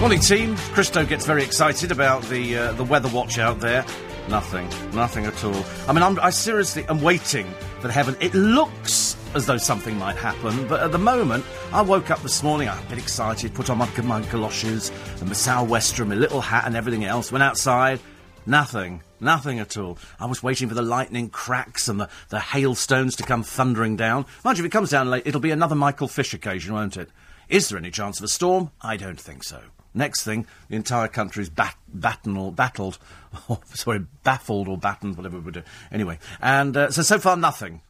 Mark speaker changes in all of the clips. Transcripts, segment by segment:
Speaker 1: Morning, team. Christo gets very excited about the uh, the weather watch out there. Nothing, nothing at all. I mean, I'm, I seriously am waiting for heaven. It looks as though something might happen, but at the moment, I woke up this morning. I'm a bit excited. Put on my, my galoshes and my sou'wester and my little hat and everything else. Went outside. Nothing. Nothing at all. I was waiting for the lightning cracks and the, the hailstones to come thundering down. Mind you, if it comes down late, it'll be another Michael Fish occasion, won't it? Is there any chance of a storm? I don't think so. Next thing, the entire country's bat- battened, battled, or, sorry, baffled or battened, whatever we do. Anyway, and uh, so so far nothing,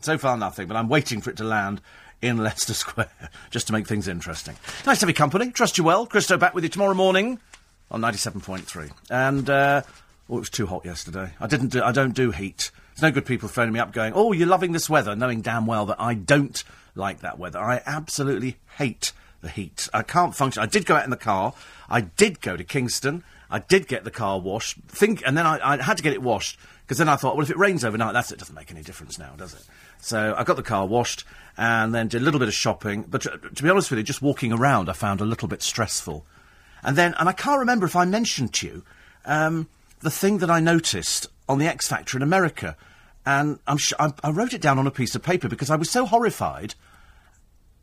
Speaker 1: so far nothing. But I'm waiting for it to land in Leicester Square just to make things interesting. Nice to have your company. Trust you well. Christo back with you tomorrow morning on 97.3. And uh, oh, it was too hot yesterday. I didn't. Do, I don't do heat. There's no good people phoning me up going, "Oh, you're loving this weather," knowing damn well that I don't like that weather. I absolutely hate the heat. I can't function. I did go out in the car. I did go to Kingston. I did get the car washed. Think, and then I, I had to get it washed because then I thought, well, if it rains overnight, that's it. Doesn't make any difference now, does it? So I got the car washed and then did a little bit of shopping. But to, to be honest with you, just walking around, I found a little bit stressful. And then, and I can't remember if I mentioned to you um, the thing that I noticed on the X Factor in America. And I'm sh- I, I wrote it down on a piece of paper because I was so horrified uh,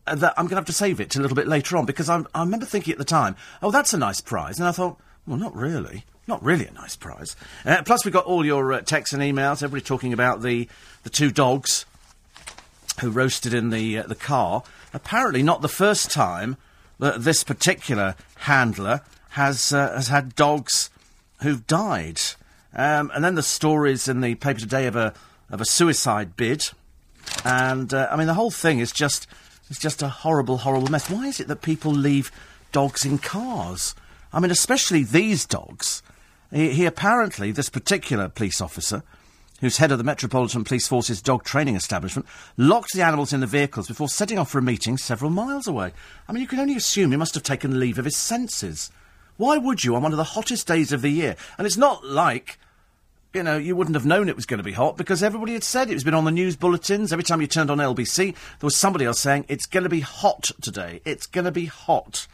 Speaker 1: that I'm going to have to save it a little bit later on because I'm, I remember thinking at the time, oh, that's a nice prize. And I thought, well, not really. Not really a nice prize. Uh, plus, we got all your uh, texts and emails, everybody talking about the, the two dogs who roasted in the, uh, the car. Apparently, not the first time that this particular handler has, uh, has had dogs who've died. Um, and then the stories in the paper today of a, of a suicide bid. And, uh, I mean, the whole thing is just it's just a horrible, horrible mess. Why is it that people leave dogs in cars? I mean, especially these dogs. He, he apparently, this particular police officer, who's head of the Metropolitan Police Force's dog training establishment, locked the animals in the vehicles before setting off for a meeting several miles away. I mean, you can only assume he must have taken leave of his senses. Why would you on one of the hottest days of the year? And it's not like you know, you wouldn't have known it was going to be hot because everybody had said it. It's been on the news bulletins. Every time you turned on LBC, there was somebody else saying, it's going to be hot today. It's going to be hot.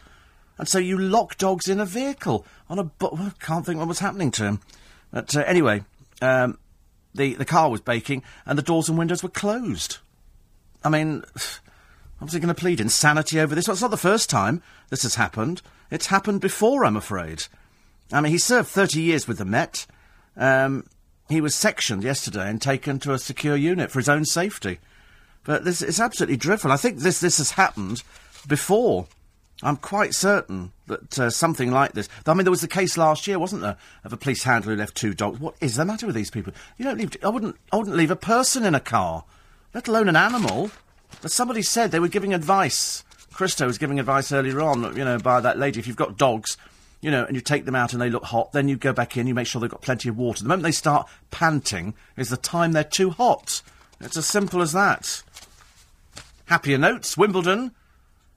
Speaker 1: And so you lock dogs in a vehicle on a... Bu- I can't think what was happening to him. But uh, anyway, um, the, the car was baking and the doors and windows were closed. I mean, I was going to plead insanity over this? Well, it's not the first time this has happened. It's happened before, I'm afraid. I mean, he served 30 years with the Met. Um, he was sectioned yesterday and taken to a secure unit for his own safety. But this is absolutely dreadful. I think this this has happened before. I'm quite certain that uh, something like this. I mean, there was the case last year, wasn't there, of a police handler who left two dogs. What is the matter with these people? You don't leave. I wouldn't. I wouldn't leave a person in a car, let alone an animal. But somebody said they were giving advice. Christo was giving advice earlier on, you know, by that lady. If you've got dogs, you know, and you take them out and they look hot, then you go back in, you make sure they've got plenty of water. The moment they start panting is the time they're too hot. It's as simple as that. Happier notes, Wimbledon,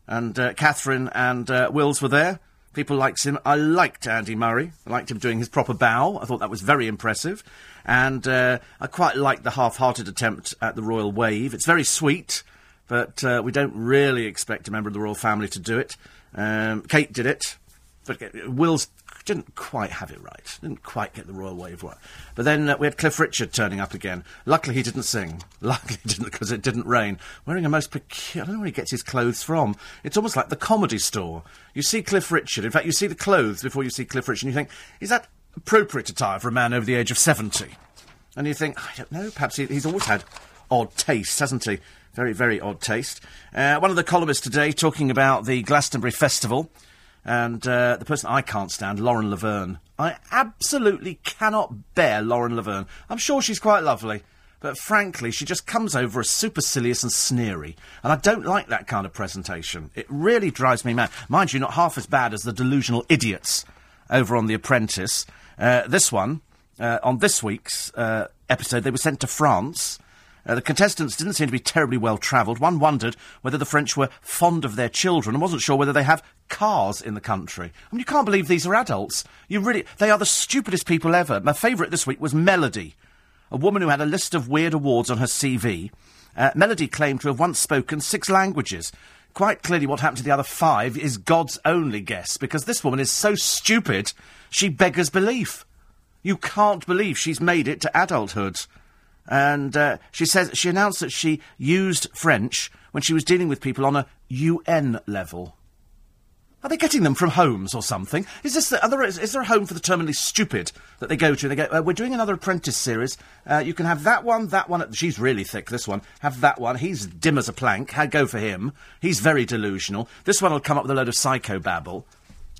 Speaker 1: and uh, Catherine and uh, Wills were there. People liked him. I liked Andy Murray. I liked him doing his proper bow. I thought that was very impressive. And uh, I quite liked the half-hearted attempt at the royal wave. It's very sweet, but uh, we don't really expect a member of the royal family to do it. Um, Kate did it. But Wills didn't quite have it right. Didn't quite get the royal wave right. But then uh, we had Cliff Richard turning up again. Luckily he didn't sing. Luckily he didn't because it didn't rain. Wearing a most peculiar... I don't know where he gets his clothes from. It's almost like the comedy store. You see Cliff Richard. In fact, you see the clothes before you see Cliff Richard and you think, is that appropriate attire for a man over the age of 70? And you think, I don't know, perhaps he, he's always had odd taste, hasn't he? Very, very odd taste. Uh, one of the columnists today talking about the Glastonbury Festival and uh, the person I can't stand, Lauren Laverne. I absolutely cannot bear Lauren Laverne. I'm sure she's quite lovely, but frankly, she just comes over as supercilious and sneery, and I don't like that kind of presentation. It really drives me mad. Mind you, not half as bad as the delusional idiots over on The Apprentice. Uh, this one, uh, on this week's uh, episode, they were sent to France. Uh, the contestants didn't seem to be terribly well travelled. One wondered whether the French were fond of their children and wasn't sure whether they have cars in the country. I mean, you can't believe these are adults. You really, they are the stupidest people ever. My favourite this week was Melody, a woman who had a list of weird awards on her CV. Uh, Melody claimed to have once spoken six languages. quite clearly what happened to the other five is God's only guess, because this woman is so stupid, she beggars belief. You can't believe she's made it to adulthood. And uh, she says she announced that she used French when she was dealing with people on a UN level. Are they getting them from homes or something? Is this the other? Is, is there a home for the terminally stupid that they go to? They go. Uh, we're doing another apprentice series. Uh, you can have that one, that one. She's really thick. This one. Have that one. He's dim as a plank. Go for him? He's very delusional. This one will come up with a load of psycho babble.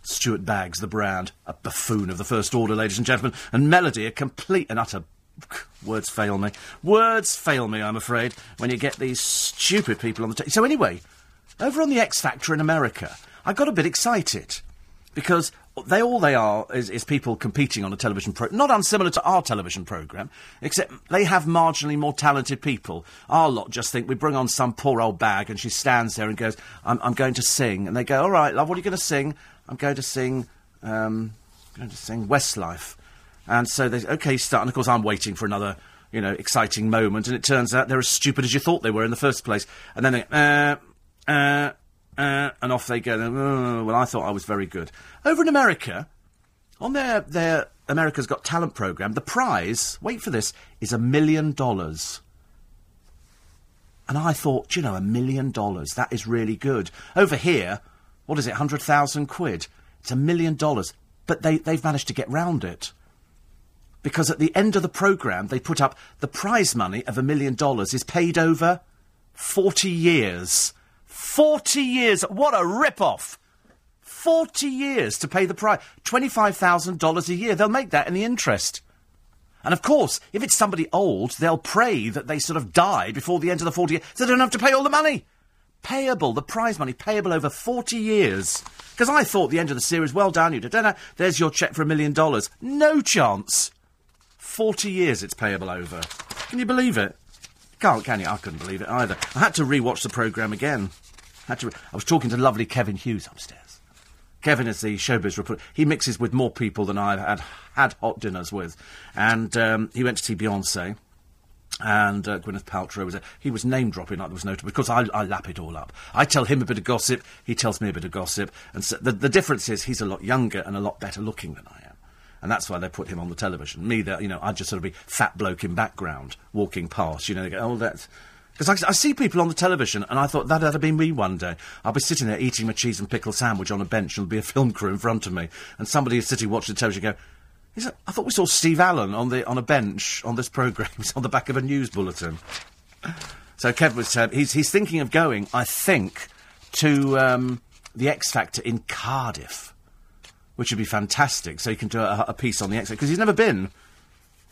Speaker 1: Stuart Baggs, the brand, a buffoon of the First Order, ladies and gentlemen, and Melody, a complete and utter. Words fail me. Words fail me, I'm afraid, when you get these stupid people on the. T- so anyway, over on the X Factor in America. I got a bit excited because they all they are is, is people competing on a television program, not unsimilar to our television program, except they have marginally more talented people. Our lot just think we bring on some poor old bag, and she stands there and goes, "I'm, I'm going to sing," and they go, "All right, love, what are you going to sing?" I'm going to sing, um, I'm going to sing Westlife, and so they okay start, and of course I'm waiting for another. You know, exciting moment, and it turns out they're as stupid as you thought they were in the first place. And then they, uh, uh, uh, and off they go. Oh, well, I thought I was very good. Over in America, on their their America's Got Talent program, the prize, wait for this, is a million dollars. And I thought, you know, a million dollars, that is really good. Over here, what is it, 100,000 quid? It's a million dollars. But they, they've managed to get round it. Because at the end of the programme, they put up the prize money of a million dollars is paid over 40 years. 40 years. What a rip-off. 40 years to pay the price. $25,000 a year. They'll make that in the interest. And of course, if it's somebody old, they'll pray that they sort of die before the end of the 40 years, so they don't have to pay all the money. Payable, the prize money, payable over 40 years. Because I thought the end of the series, well done, you. There's your cheque for a million dollars. No chance. 40 years it's payable over. Can you believe it? Can't, can you? I couldn't believe it either. I had to re-watch the programme again. Had to re- I was talking to lovely Kevin Hughes upstairs. Kevin is the showbiz reporter. He mixes with more people than I've had, had hot dinners with. And um, he went to see Beyonce. And uh, Gwyneth Paltrow was there. He was name dropping like there was no because I, I lap it all up. I tell him a bit of gossip, he tells me a bit of gossip, and so the, the difference is he's a lot younger and a lot better looking than I and that's why they put him on the television. Me, that you know, I'd just sort of be fat bloke in background walking past. You know, they go, oh, that's. Because I, I, see people on the television, and I thought that'd have been me one day. I'll be sitting there eating my cheese and pickle sandwich on a bench, and there'll be a film crew in front of me, and somebody is sitting watching the television go, is that, I thought we saw Steve Allen on the on a bench on this programme. He's on the back of a news bulletin. So Kev was uh, he's he's thinking of going, I think, to um, the X Factor in Cardiff which would be fantastic. So he can do a, a piece on the X because he's never been.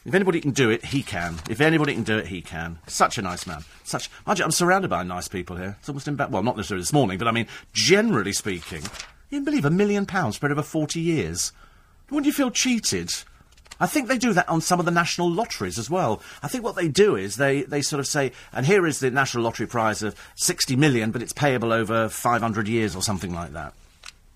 Speaker 1: If anybody can do it, he can. If anybody can do it, he can. Such a nice man. Such. I'm surrounded by nice people here. It's almost in embarrassing. Well, not necessarily this morning, but I mean, generally speaking, you can believe a million pounds spread over 40 years. Wouldn't you feel cheated? I think they do that on some of the national lotteries as well. I think what they do is they, they sort of say, and here is the national lottery prize of 60 million, but it's payable over 500 years or something like that.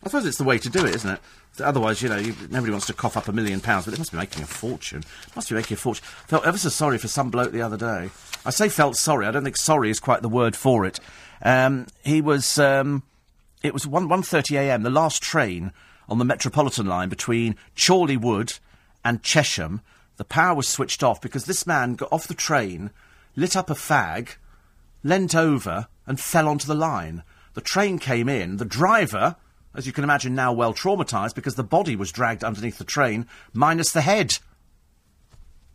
Speaker 1: I suppose it's the way to do it, isn't it? Otherwise, you know, you, nobody wants to cough up a million pounds, but it must be making a fortune. Must be making a fortune. Felt ever so sorry for some bloke the other day. I say felt sorry. I don't think sorry is quite the word for it. Um, he was. Um, it was one one thirty a.m. The last train on the Metropolitan line between Chorley Wood and Chesham. The power was switched off because this man got off the train, lit up a fag, leant over, and fell onto the line. The train came in. The driver as you can imagine, now well traumatised because the body was dragged underneath the train, minus the head.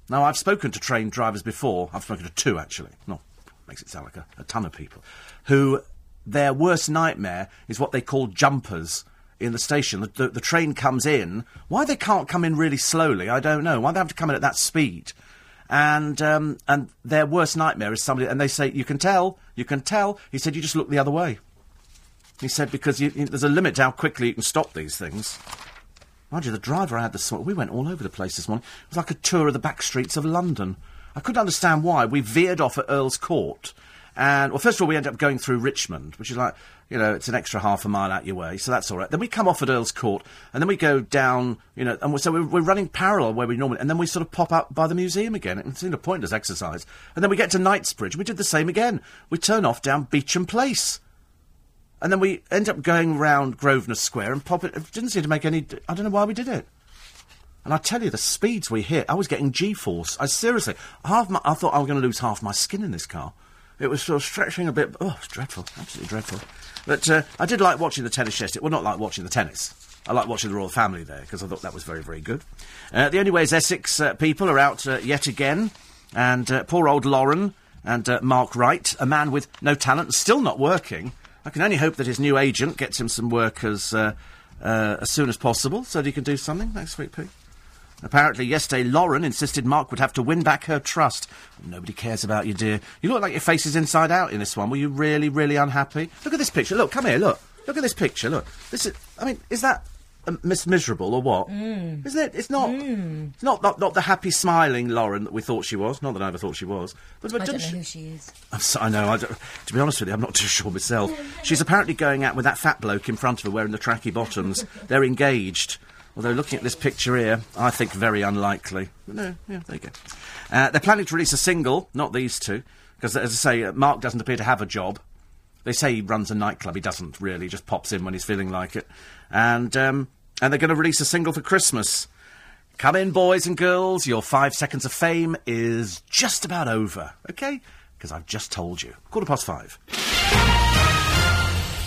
Speaker 1: Now, I've spoken to train drivers before. I've spoken to two, actually. No, makes it sound like a, a ton of people. Who their worst nightmare is what they call jumpers in the station. The, the, the, train comes in. Why they can't come in really slowly, I don't know. Why they have to come in at that speed. And um, and their worst nightmare is somebody, and they say, you can tell, you can tell. He said, you just look the other way. He said because you, you, there's a limit to how quickly you can stop these things. Mind you, the driver I had this morning, we went all over the place this morning. It was like a tour of the back streets of London. I couldn't understand why. We veered off at Earl's Court. And, well, first of all, we ended up going through Richmond, which is like, you know, it's an extra half a mile out your way, so that's all right. Then we come off at Earl's Court, and then we go down, you know, and we're, so we're, we're, running parallel where we normally, and then we sort of pop up by the museum again. It seemed a pointless exercise. And then we get to Knightsbridge, we did the same again. We turn off down Beauchamp Place. And then we end up going round Grosvenor Square and pop it. It didn't seem to make any. I don't know why we did it. And I tell you, the speeds we hit, I was getting G-force. I seriously, half my, I thought I was going to lose half my skin in this car. It was sort of stretching a bit. Oh, it's dreadful, absolutely dreadful. But uh, I did like watching the tennis yesterday. Well, not like watching the tennis. I like watching the royal family there because I thought that was very, very good. Uh, the only way is Essex uh, people are out uh, yet again, and uh, poor old Lauren and uh, Mark Wright, a man with no talent, still not working. I can only hope that his new agent gets him some work as uh, uh, as soon as possible so that he can do something. next week, Pea. Apparently, yesterday, Lauren insisted Mark would have to win back her trust. Nobody cares about you, dear. You look like your face is inside out in this one. Were you really, really unhappy? Look at this picture. Look, come here, look. Look at this picture. Look. This is. I mean, is that um, Miss Miserable or what?
Speaker 2: Mm.
Speaker 1: Isn't it? It's not.
Speaker 2: Mm.
Speaker 1: It's not, not not the happy, smiling Lauren that we thought she was. Not that I ever thought she was.
Speaker 2: But, but I don't know she... who she is.
Speaker 1: So, I know. I to be honest with you, I'm not too sure myself. She's apparently going out with that fat bloke in front of her wearing the tracky bottoms. They're engaged. Although looking at this picture here, I think very unlikely. But no, yeah, there you go. Uh, they're planning to release a single, not these two, because as I say, uh, Mark doesn't appear to have a job. They say he runs a nightclub. He doesn't really. He just pops in when he's feeling like it. And um, and they're going to release a single for Christmas. Come in, boys and girls. Your five seconds of fame is just about over. Okay? Because I've just told you. Quarter past five.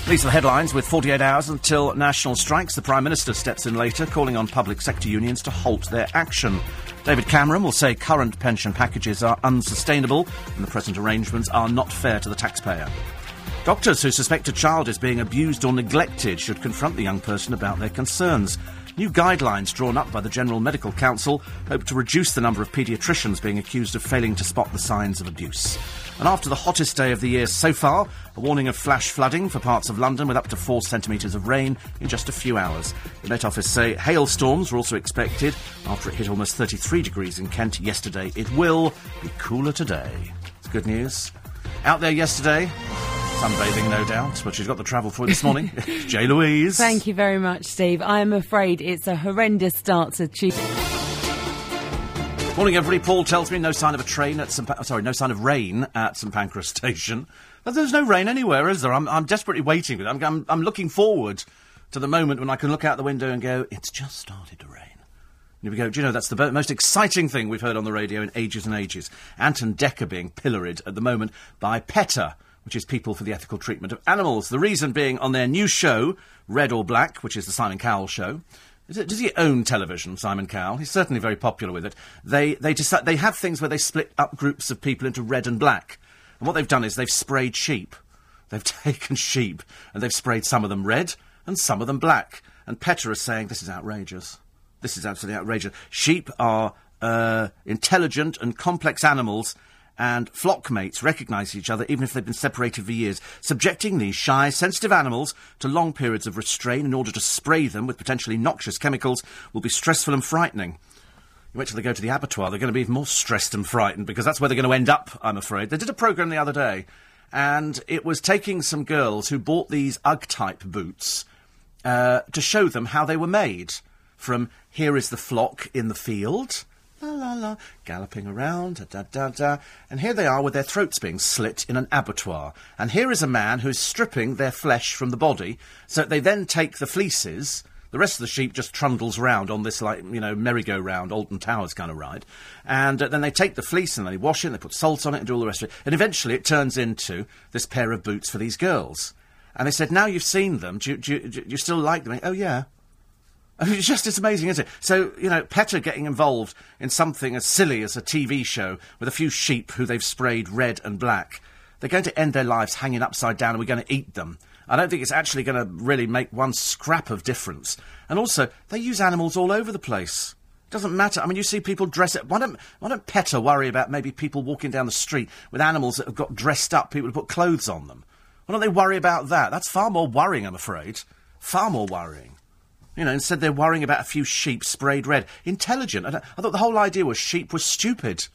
Speaker 1: These are the headlines. With 48 hours until national strikes, the Prime Minister steps in later, calling on public sector unions to halt their action. David Cameron will say current pension packages are unsustainable and the present arrangements are not fair to the taxpayer. Doctors who suspect a child is being abused or neglected should confront the young person about their concerns. New guidelines drawn up by the General Medical Council hope to reduce the number of paediatricians being accused of failing to spot the signs of abuse. And after the hottest day of the year so far, a warning of flash flooding for parts of London with up to four centimetres of rain in just a few hours. The Met Office say hailstorms were also expected after it hit almost 33 degrees in Kent yesterday. It will be cooler today. It's good news. Out there yesterday, sunbathing, no doubt, but she's got the travel for it this morning. Jay Louise.
Speaker 2: Thank you very much, Steve. I am afraid it's a horrendous start to Tuesday.
Speaker 1: Morning, everybody. Paul tells me no sign of a train at St. Pa- oh, sorry, no sign of rain at St Pancras Station. But there's no rain anywhere, is there? I'm, I'm desperately waiting. I'm, I'm, I'm looking forward to the moment when I can look out the window and go, it's just started to rain. And if we go, do you know, that's the most exciting thing we've heard on the radio in ages and ages. Ant and Dec are being pilloried at the moment by PETA, which is People for the Ethical Treatment of Animals. The reason being on their new show, Red or Black, which is the Simon Cowell show, does he own television, Simon Cowell? He's certainly very popular with it. They, they, decide, they have things where they split up groups of people into red and black. And what they've done is they've sprayed sheep. They've taken sheep and they've sprayed some of them red and some of them black. And PETA is saying this is outrageous. This is absolutely outrageous. Sheep are uh, intelligent and complex animals and flock mates recognise each other even if they've been separated for years, subjecting these shy, sensitive animals to long periods of restraint in order to spray them with potentially noxious chemicals will be stressful and frightening. You wait till they go to the abattoir, they're going to be even more stressed and frightened because that's where they're going to end up, I'm afraid. They did a programme the other day, and it was taking some girls who bought these UGG type boots uh, to show them how they were made. From here is the flock in the field la la la, galloping around, da da da, and here they are with their throats being slit in an abattoir. And here is a man who's stripping their flesh from the body, so they then take the fleeces. The rest of the sheep just trundles round on this, like, you know, merry-go-round, Alton Towers kind of ride. And uh, then they take the fleece and they wash it and they put salt on it and do all the rest of it. And eventually it turns into this pair of boots for these girls. And they said, now you've seen them, do you, do you, do you still like them? Oh, yeah. I mean, it's just as amazing, isn't it? So, you know, PETA getting involved in something as silly as a TV show with a few sheep who they've sprayed red and black. They're going to end their lives hanging upside down and we're going to eat them. I don't think it's actually going to really make one scrap of difference. And also, they use animals all over the place. It doesn't matter. I mean, you see people dress up. Why don't, why don't PETA worry about maybe people walking down the street with animals that have got dressed up, people who put clothes on them? Why don't they worry about that? That's far more worrying, I'm afraid. Far more worrying. You know, instead they're worrying about a few sheep sprayed red. Intelligent. I, I, thought the whole idea was sheep were stupid.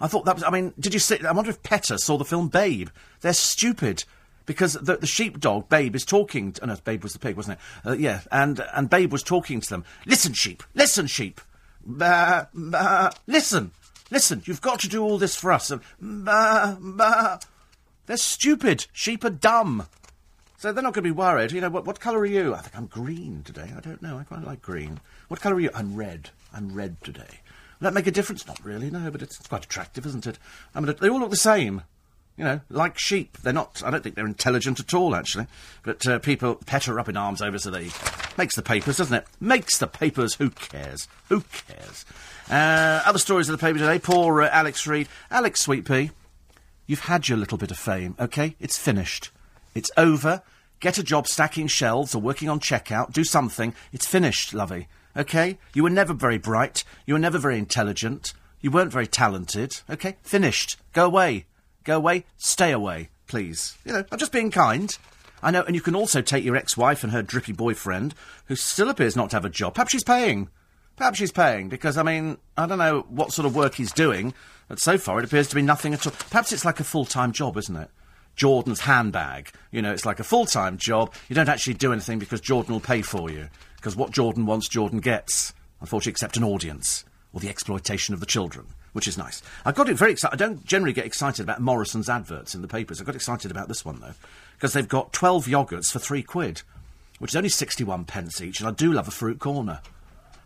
Speaker 1: I thought that was. I mean, did you see? I wonder if PETA saw the film Babe. They're stupid because the, the sheepdog Babe is talking. To, oh no, Babe was the pig, wasn't it? Uh, yeah, and and Babe was talking to them. Listen, sheep. Listen, sheep. Bah, bah. Listen, listen. You've got to do all this for us. Bah, bah. They're stupid. Sheep are dumb. So they're not going to be worried. You know, what, what colour are you? I think I'm green today. I don't know. I quite like green. What colour are you? I'm red. I'm red today. Will that make a difference? Not really, no, but it's quite attractive, isn't it? I mean, they all look the same. You know, like sheep. They're not, I don't think they're intelligent at all, actually. But uh, people PETA up in arms over, so they. Makes the papers, doesn't it? Makes the papers. Who cares? Who cares? Uh, other stories of the paper today. Poor uh, Alex Reid. Alex Sweet Pea, you've had your little bit of fame, okay? It's finished. It's over. Get a job stacking shelves or working on checkout. Do something. It's finished, lovey. Okay? You were never very bright. You were never very intelligent. You weren't very talented. Okay? Finished. Go away. Go away. Stay away, please. You know, I'm just being kind. I know, and you can also take your ex-wife and her drippy boyfriend, who still appears not to have a job. Perhaps she's paying. Perhaps she's paying, because, I mean, I don't know what sort of work he's doing, but so far it appears to be nothing at all. Perhaps it's like a full-time job, isn't it? Jordan's handbag. You know, it's like a full time job. You don't actually do anything because Jordan will pay for you. Because what Jordan wants, Jordan gets. Unfortunately, except an audience or the exploitation of the children, which is nice. I got it very excited. I don't generally get excited about Morrison's adverts in the papers. I got excited about this one though, because they've got twelve yogurts for three quid, which is only sixty-one pence each, and I do love a fruit corner.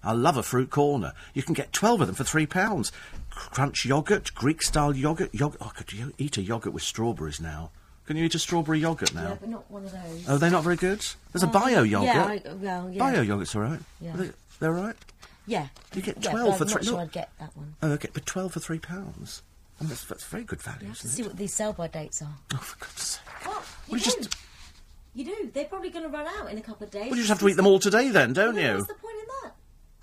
Speaker 1: I love a fruit corner. You can get 12 of them for £3. Crunch yogurt, Greek style yogurt. yogurt. Oh, could you eat a yogurt with strawberries now? Can you eat a strawberry yogurt now?
Speaker 3: Yeah, but not one of those.
Speaker 1: Oh, they're not very good? There's a um, bio yogurt.
Speaker 3: Yeah, I, well, yeah.
Speaker 1: Bio yogurt's all right.
Speaker 3: Yeah.
Speaker 1: They, they're all right?
Speaker 3: Yeah.
Speaker 1: You get 12
Speaker 3: but
Speaker 1: for
Speaker 3: I'm not
Speaker 1: three-
Speaker 3: sure
Speaker 1: look.
Speaker 3: I'd get that one.
Speaker 1: Oh, okay, but 12 for £3. pounds. I mean, that's, that's very good value,
Speaker 3: You have to see
Speaker 1: it?
Speaker 3: what these sell-by dates are.
Speaker 1: Oh, for God's sake.
Speaker 3: What? You
Speaker 1: you
Speaker 3: do.
Speaker 1: just-
Speaker 3: You do. They're probably going to run out in a couple of days.
Speaker 1: Well, you just have to eat them all today then, don't
Speaker 3: Well,
Speaker 1: you?
Speaker 3: What's the point?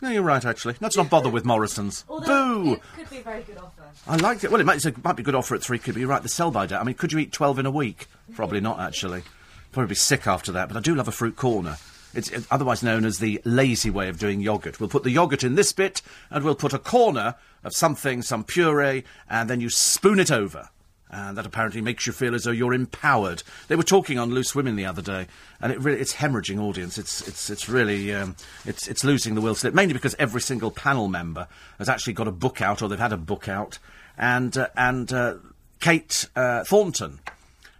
Speaker 1: No, you're right, actually. Let's not bother with Morrison's.
Speaker 3: Although
Speaker 1: Boo!
Speaker 3: it could be a very good offer.
Speaker 1: I liked it. Well, it might, it's a, might be a good offer at three quid, but you're right, the sell by date. I mean, could you eat 12 in a week? Probably not, actually. Probably be sick after that, but I do love a fruit corner. It's otherwise known as the lazy way of doing yogurt. We'll put the yogurt in this bit, and we'll put a corner of something, some puree, and then you spoon it over. And that apparently makes you feel as though you're empowered. They were talking on Loose Women the other day, and it really, it's hemorrhaging audience. It's, it's, it's really, um, it's, it's losing the will slip, mainly because every single panel member has actually got a book out, or they've had a book out, and, uh, and uh, Kate uh, Thornton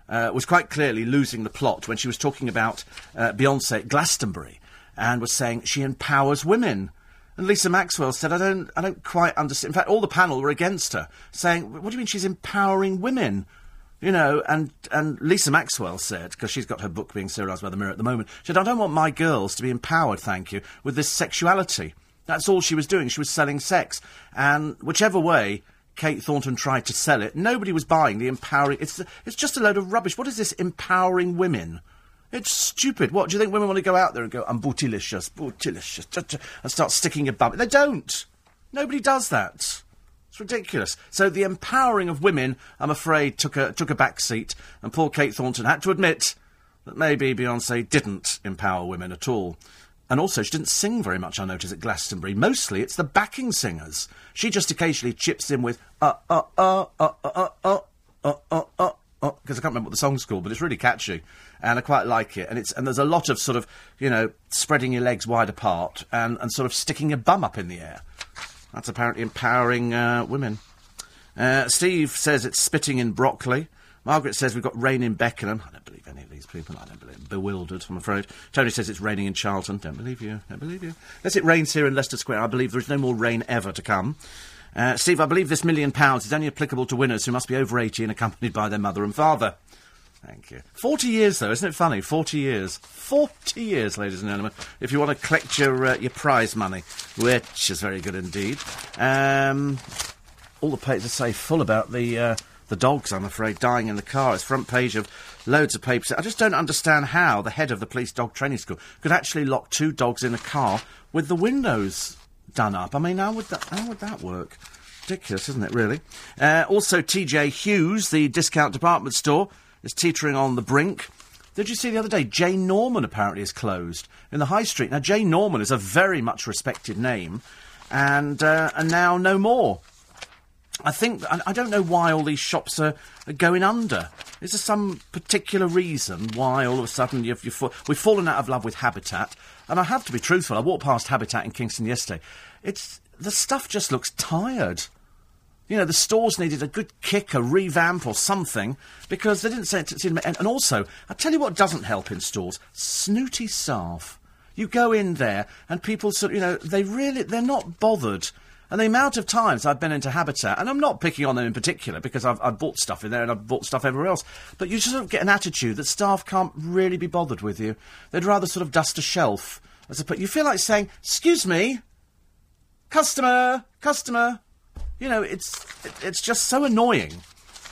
Speaker 1: uh, was quite clearly losing the plot when she was talking about uh, Beyonce at Glastonbury and was saying she empowers women. And Lisa Maxwell said, I don't, I don't quite understand. In fact, all the panel were against her, saying, What do you mean she's empowering women? You know, and, and Lisa Maxwell said, because she's got her book being serialised by the Mirror at the moment, she said, I don't want my girls to be empowered, thank you, with this sexuality. That's all she was doing. She was selling sex. And whichever way Kate Thornton tried to sell it, nobody was buying the empowering. It's, it's just a load of rubbish. What is this empowering women? It's stupid. What, do you think women want to go out there and go, I'm bootylicious, bootylicious, tch, tch," and start sticking a bum? They don't. Nobody does that. It's ridiculous. So the empowering of women, I'm afraid, took a, took a back seat, and poor Kate Thornton had to admit that maybe Beyonce didn't empower women at all. And also, she didn't sing very much, I noticed, at Glastonbury. Mostly, it's the backing singers. She just occasionally chips in with, uh, uh, uh, uh, uh, uh, uh, uh, uh, because I can't remember what the song's called, but it's really catchy, and I quite like it. And it's and there's a lot of sort of, you know, spreading your legs wide apart and, and sort of sticking your bum up in the air. That's apparently empowering uh, women. Uh, Steve says it's spitting in Brockley. Margaret says we've got rain in Beckenham. I don't believe any of these people. I don't believe. Them. Bewildered, I'm afraid. Tony says it's raining in Charlton. Don't believe you. Don't believe you. Unless it rains here in Leicester Square, I believe there is no more rain ever to come. Uh, Steve, I believe this million pounds is only applicable to winners who must be over 80 and accompanied by their mother and father. Thank you. 40 years, though, isn't it funny? 40 years. 40 years, ladies and gentlemen, if you want to collect your, uh, your prize money, which is very good indeed. Um, all the papers say full about the uh, the dogs. I'm afraid dying in the car. It's front page of loads of papers. I just don't understand how the head of the police dog training school could actually lock two dogs in a car with the windows done up. I mean, how would that how would that work? Ridiculous, isn't it? Really. Uh, also, T.J. Hughes, the discount department store, is teetering on the brink. Did you see the other day? Jane Norman apparently is closed in the high street. Now, Jane Norman is a very much respected name, and uh, and now no more. I think I, I don't know why all these shops are, are going under. Is there some particular reason why all of a sudden you've, you've we've fallen out of love with Habitat? And I have to be truthful. I walked past Habitat in Kingston yesterday. It's the stuff just looks tired. You know, the stores needed a good kick, a revamp or something, because they didn't say it to and, and also, I tell you what doesn't help in stores, snooty staff. You go in there and people sort of, you know, they really, they're not bothered. And the amount of times I've been into Habitat, and I'm not picking on them in particular because I've, I've bought stuff in there and I've bought stuff everywhere else, but you sort of get an attitude that staff can't really be bothered with you. They'd rather sort of dust a shelf. As a, you feel like saying, excuse me, customer, customer. You know, it's, it, it's just so annoying.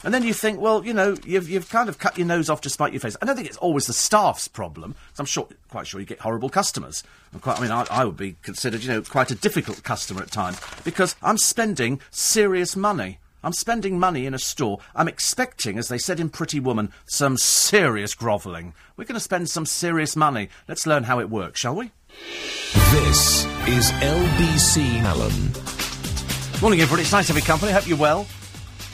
Speaker 1: And then you think, well, you know, you've, you've kind of cut your nose off to spite your face. I don't think it's always the staff's problem. I'm sure, quite sure you get horrible customers. I'm quite, I mean, I, I would be considered, you know, quite a difficult customer at times because I'm spending serious money. I'm spending money in a store. I'm expecting, as they said in Pretty Woman, some serious grovelling. We're going to spend some serious money. Let's learn how it works, shall we?
Speaker 4: This is LBC Allen.
Speaker 1: Morning, everybody. It's nice to have your company. Hope you're well.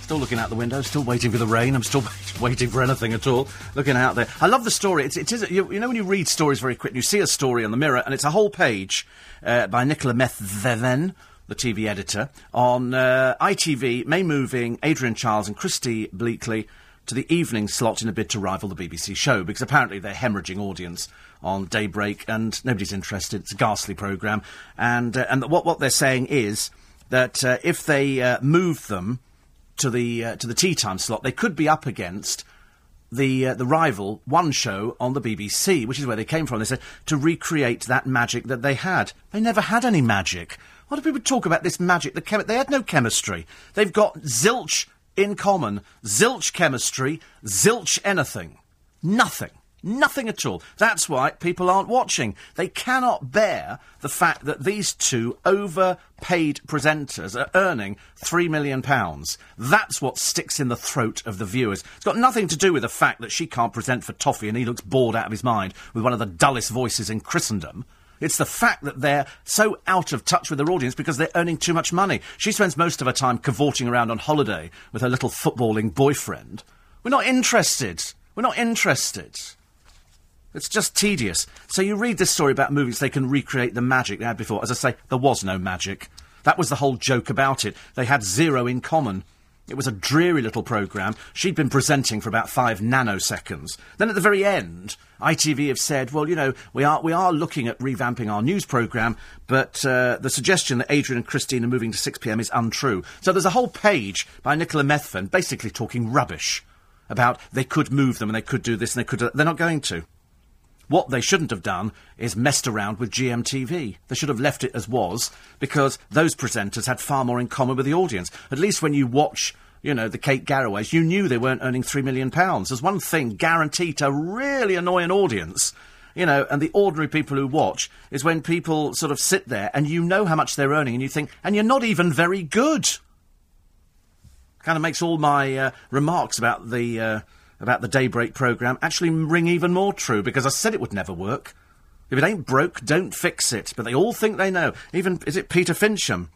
Speaker 1: Still looking out the window, still waiting for the rain. I'm still waiting for anything at all. Looking out there. I love the story. It's, it is, you, you know when you read stories very quickly, you see a story on the mirror, and it's a whole page uh, by Nicola Methven, the TV editor, on uh, ITV, May Moving, Adrian Chiles, and Christy Bleakley to the evening slot in a bid to rival the BBC show, because apparently they're hemorrhaging audience on Daybreak, and nobody's interested. It's a ghastly programme, and uh, and what what they're saying is that uh, if they uh, move them to the uh, to the tea time slot, they could be up against the uh, the rival one show on the BBC, which is where they came from. They said to recreate that magic that they had. They never had any magic. What do people talk about this magic? The chemi- they had no chemistry. They've got zilch in common, zilch chemistry, zilch anything, nothing. Nothing at all. That's why people aren't watching. They cannot bear the fact that these two overpaid presenters are earning £3 million. That's what sticks in the throat of the viewers. It's got nothing to do with the fact that she can't present for toffee and he looks bored out of his mind with one of the dullest voices in Christendom. It's the fact that they're so out of touch with their audience because they're earning too much money. She spends most of her time cavorting around on holiday with her little footballing boyfriend. We're not interested. We're not interested. It's just tedious. So you read this story about movies, they can recreate the magic they had before. As I say, there was no magic. That was the whole joke about it. They had zero in common. It was a dreary little programme. She'd been presenting for about five nanoseconds. Then at the very end, ITV have said, well, you know, we are, we are looking at revamping our news programme, but uh, the suggestion that Adrian and Christine are moving to 6pm is untrue. So there's a whole page by Nicola Methven basically talking rubbish about they could move them and they could do this and they could... Do They're not going to. What they shouldn't have done is messed around with GMTV. They should have left it as was, because those presenters had far more in common with the audience. At least when you watch, you know, the Kate Garraways, you knew they weren't earning £3 million. There's one thing guaranteed to really annoy an audience you know, and the ordinary people who watch is when people sort of sit there and you know how much they're earning and you think, and you're not even very good. Kind of makes all my uh, remarks about the uh, about the Daybreak programme actually ring even more true because I said it would never work. If it ain't broke, don't fix it. But they all think they know. Even, is it Peter Fincham?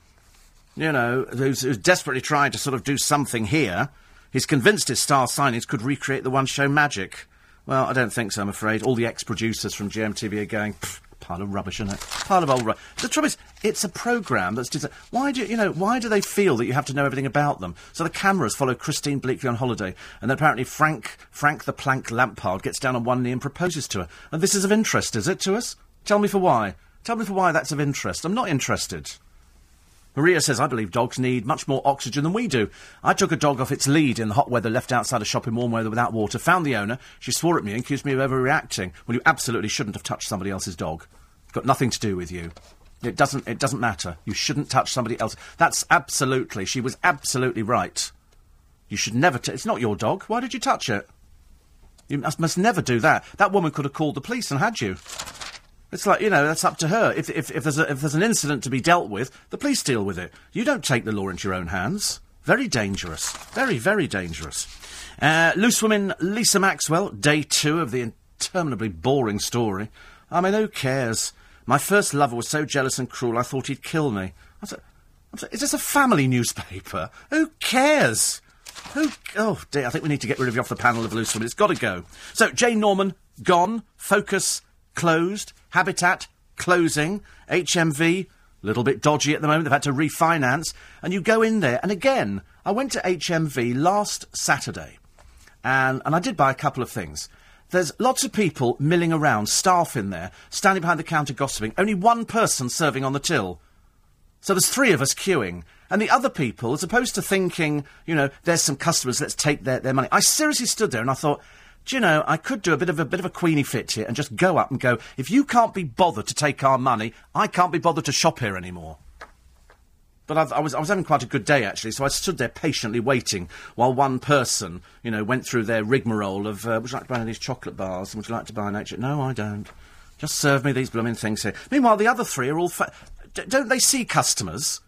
Speaker 1: You know, who's, who's desperately trying to sort of do something here. He's convinced his star signings could recreate the one show magic. Well, I don't think so, I'm afraid. All the ex producers from GMTV are going, pile of rubbish, isn't it? Pile of old rubbish. The trouble is, it's a programme that's. Why do you know? Why do they feel that you have to know everything about them? So the cameras follow Christine Bleakley on holiday, and then apparently Frank Frank the Plank Lampard gets down on one knee and proposes to her. And this is of interest, is it to us? Tell me for why. Tell me for why that's of interest. I'm not interested. Maria says, I believe dogs need much more oxygen than we do. I took a dog off its lead in the hot weather, left outside a shop in warm weather without water, found the owner. She swore at me and accused me of overreacting. Well, you absolutely shouldn't have touched somebody else's dog. It's got nothing to do with you. It doesn't, it doesn't matter. You shouldn't touch somebody else. That's absolutely, she was absolutely right. You should never, t- it's not your dog. Why did you touch it? You must, must never do that. That woman could have called the police and had you. It's like, you know, that's up to her. If, if, if, there's a, if there's an incident to be dealt with, the police deal with it. You don't take the law into your own hands. Very dangerous. Very, very dangerous. Uh, loose woman Lisa Maxwell, day two of the interminably boring story. I mean, who cares? My first lover was so jealous and cruel, I thought he'd kill me. I said, is this a family newspaper? Who cares? Who? Oh dear, I think we need to get rid of you off the panel of loose women. It's got to go. So, Jane Norman, gone. Focus, closed. Habitat, closing. HMV, a little bit dodgy at the moment. They've had to refinance. And you go in there, and again, I went to HMV last Saturday, and, and I did buy a couple of things. There's lots of people milling around, staff in there, standing behind the counter gossiping. Only one person serving on the till. So there's three of us queuing. And the other people, as opposed to thinking, you know, there's some customers, let's take their, their money. I seriously stood there and I thought, do you know, I could do a bit of a bit of a Queenie fit here and just go up and go, if you can't be bothered to take our money, I can't be bothered to shop here anymore. But I've, I was I was having quite a good day actually, so I stood there patiently waiting while one person, you know, went through their rigmarole of uh, would you like to buy any of these chocolate bars? Would you like to buy an H? No, I don't. Just serve me these blooming things here. Meanwhile, the other three are all. Fa- D- don't they see customers?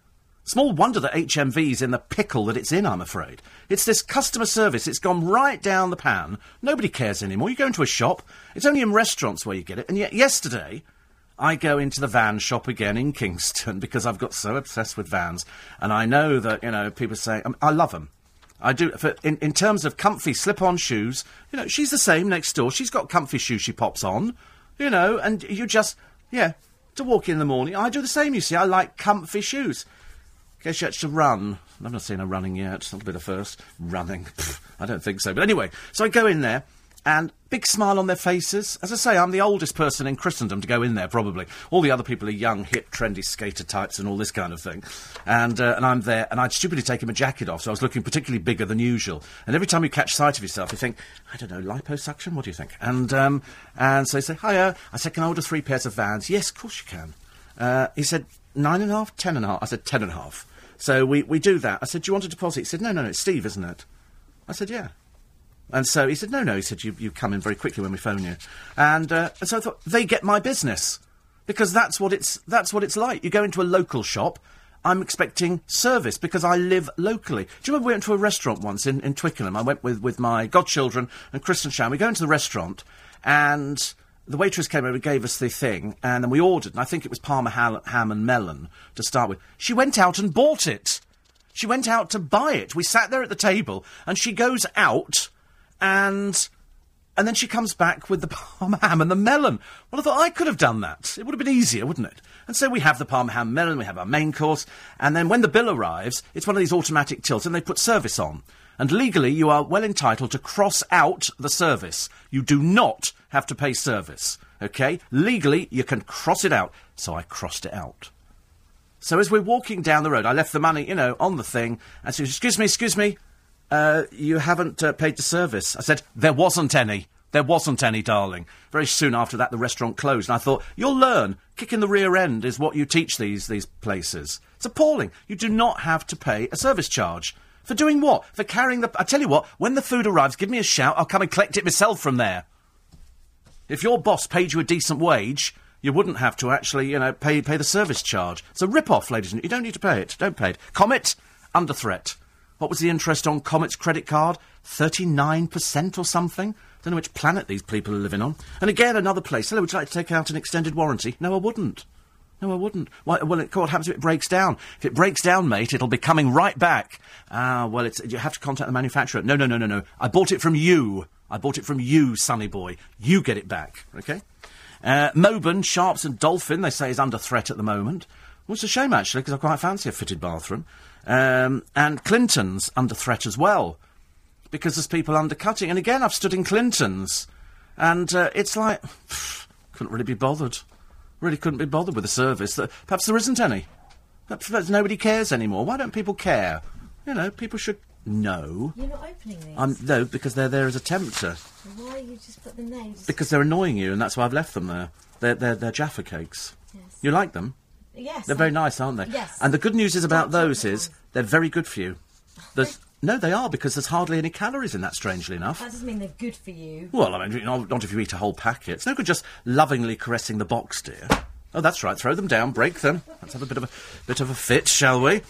Speaker 1: Small wonder that HMV's in the pickle that it's in, I'm afraid. It's this customer service. It's gone right down the pan. Nobody cares anymore. You go into a shop, it's only in restaurants where you get it. And yet, yesterday, I go into the van shop again in Kingston because I've got so obsessed with vans. And I know that, you know, people say, um, I love them. I do. For, in, in terms of comfy slip on shoes, you know, she's the same next door. She's got comfy shoes she pops on, you know, and you just, yeah, to walk in the morning. I do the same, you see. I like comfy shoes. Guess you had to run. I've not seen her running yet. A bit of first. Running. I don't think so. But anyway, so I go in there, and big smile on their faces. As I say, I'm the oldest person in Christendom to go in there, probably. All the other people are young, hip, trendy skater types and all this kind of thing. And, uh, and I'm there, and I'd stupidly taken my jacket off, so I was looking particularly bigger than usual. And every time you catch sight of yourself, you think, I don't know, liposuction? What do you think? And, um, and so they say, hiya. I said, can I order three pairs of Vans? Yes, of course you can. Uh, he said, nine and a half, ten and a half. I said, ten and a half. So we, we do that. I said, do you want a deposit? He said, no, no, no, it's Steve, isn't it? I said, yeah. And so he said, no, no. He said, you, you come in very quickly when we phone you. And, uh, and so I thought, they get my business. Because that's what it's, that's what it's like. You go into a local shop, I'm expecting service because I live locally. Do you remember we went to a restaurant once in, in Twickenham? I went with, with my godchildren and Chris and Shan. We go into the restaurant and the waitress came over and gave us the thing and then we ordered, and I think it was Parma ha- ham and melon to start with. She went out and bought it. She went out to buy it. We sat there at the table and she goes out and and then she comes back with the parma ham and the melon. Well, I thought I could have done that. It would have been easier, wouldn't it? And so we have the parma ham melon, we have our main course, and then when the bill arrives, it's one of these automatic tills, and they put service on. And legally, you are well entitled to cross out the service. You do not have to pay service. Okay? Legally, you can cross it out. So I crossed it out. So as we're walking down the road, I left the money, you know, on the thing, and she said, "Excuse me, excuse me, uh, you haven't uh, paid the service." I said, "There wasn't any. There wasn't any, darling." Very soon after that, the restaurant closed, and I thought, "You'll learn. Kicking the rear end is what you teach these these places. It's appalling. You do not have to pay a service charge." For doing what? For carrying the. I tell you what, when the food arrives, give me a shout. I'll come and collect it myself from there. If your boss paid you a decent wage, you wouldn't have to actually, you know, pay pay the service charge. It's a rip-off, ladies and gentlemen. you don't need to pay it. Don't pay it. Comet under threat. What was the interest on Comet's credit card? Thirty-nine percent or something. Don't know which planet these people are living on. And again, another place. Hello, would you like to take out an extended warranty? No, I wouldn't. No, I wouldn't. Why, well, it, what happens if it breaks down? If it breaks down, mate, it'll be coming right back. Ah, well, you have to contact the manufacturer. No, no, no, no, no. I bought it from you. I bought it from you, sonny boy. You get it back, okay? Uh, Moben, Sharps and Dolphin, they say, is under threat at the moment. Well, it's a shame, actually, because I quite fancy a fitted bathroom. Um, and Clinton's under threat as well, because there's people undercutting. And again, I've stood in Clinton's, and uh, it's like, pff, couldn't really be bothered. Really couldn't be bothered with the service. That Perhaps there isn't any. Perhaps nobody cares anymore. Why don't people care? You know, people should know.
Speaker 3: You're not opening these.
Speaker 1: Um, no, because they're there as a tempter.
Speaker 3: Why you just put them there?
Speaker 1: Because they're annoying you, and that's why I've left them there. They're, they're, they're Jaffa cakes.
Speaker 3: Yes.
Speaker 1: You like them?
Speaker 3: Yes.
Speaker 1: They're very nice, aren't they?
Speaker 3: Yes.
Speaker 1: And the good news is about
Speaker 3: Don't
Speaker 1: those is they're very good for you. There's, no, they are, because there's hardly any calories in that, strangely enough.
Speaker 3: That doesn't mean they're good for you.
Speaker 1: Well, I mean, not, not if you eat a whole packet. It's no good just lovingly caressing the box, dear. Oh, that's right. Throw them down, break them. Let's have a bit of a bit of a fit, shall we?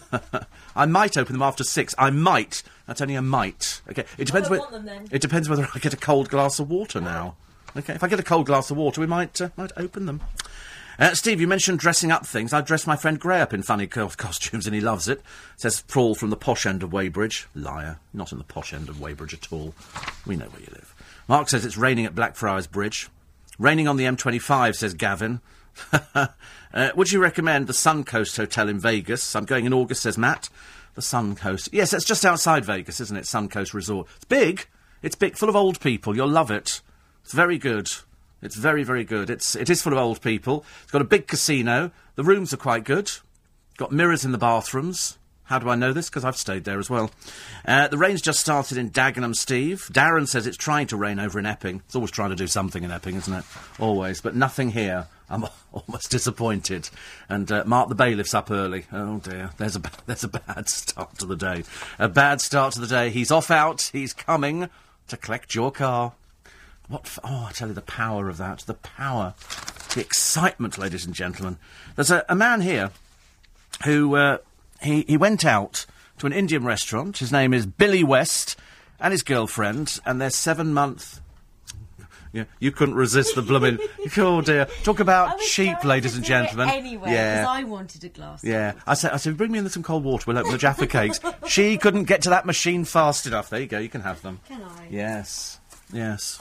Speaker 1: I might open them after six. I might. That's only a might. Okay. It depends.
Speaker 3: don't
Speaker 1: whe-
Speaker 3: want them.
Speaker 1: It depends whether I get a cold glass of water now. Okay. If I get a cold glass of water, we might uh, might open them. Uh, Steve, you mentioned dressing up things. I dressed my friend Gray up in funny co- costumes, and he loves it. Says Paul from the posh end of Weybridge. Liar. Not in the posh end of Weybridge at all. We know where you live. Mark says it's raining at Blackfriars Bridge. Raining on the M25, says Gavin. uh, would you recommend the Suncoast Hotel in Vegas? I'm going in August, says Matt. The Suncoast. Yes, it's just outside Vegas, isn't it? Suncoast Resort. It's big. It's big, full of old people. You'll love it. It's very good. It's very, very good. It's it is full of old people. It's got a big casino. The rooms are quite good. Got mirrors in the bathrooms. How do I know this? Because I've stayed there as well. Uh, the rain's just started in Dagenham, Steve. Darren says it's trying to rain over in Epping. It's always trying to do something in Epping, isn't it? Always. But nothing here. I'm almost disappointed. And uh, Mark the bailiff's up early. Oh dear, there's a there's a bad start to the day. A bad start to the day. He's off out. He's coming to collect your car. What? F- oh, I tell you, the power of that. The power, the excitement, ladies and gentlemen. There's a, a man here who uh, he he went out to an Indian restaurant. His name is Billy West, and his girlfriend, and their seven month. Yeah, you couldn't resist the blooming. oh dear! Talk about
Speaker 3: was
Speaker 1: cheap, ladies and gentlemen.
Speaker 3: Anyway,
Speaker 1: yeah,
Speaker 3: because I wanted a glass.
Speaker 1: yeah. I said, I said, bring me in some cold water. We'll open the Jaffa cakes. She couldn't get to that machine fast enough. There you go. You can have them.
Speaker 3: Can I?
Speaker 1: Yes, yes.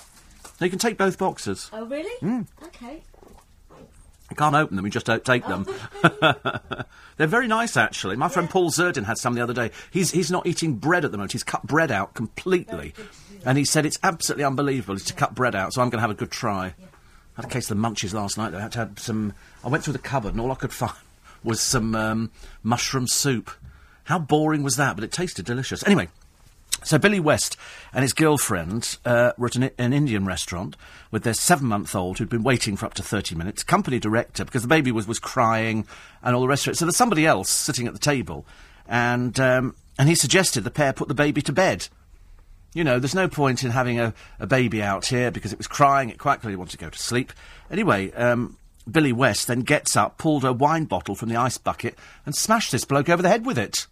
Speaker 1: Now you can take both boxes.
Speaker 3: Oh, really?
Speaker 1: Hmm.
Speaker 3: Okay.
Speaker 1: You can't open them. You just don't take them. They're very nice, actually. My friend Paul Zerdin had some the other day. He's he's not eating bread at the moment. He's cut bread out completely, and he said it's absolutely unbelievable. To cut bread out. So I'm going to have a good try. I had a case of the munchies last night. I had to have some. I went through the cupboard, and all I could find was some um, mushroom soup. How boring was that? But it tasted delicious. Anyway, so Billy West and his girlfriend uh, were at an, an Indian restaurant with their seven-month-old who'd been waiting for up to thirty minutes. Company director, because the baby was was crying and all the rest of it. So there's somebody else sitting at the table, and um, and he suggested the pair put the baby to bed. You know, there's no point in having a, a baby out here because it was crying. It quite clearly wanted to go to sleep. Anyway, um, Billy West then gets up, pulled a wine bottle from the ice bucket, and smashed this bloke over the head with it.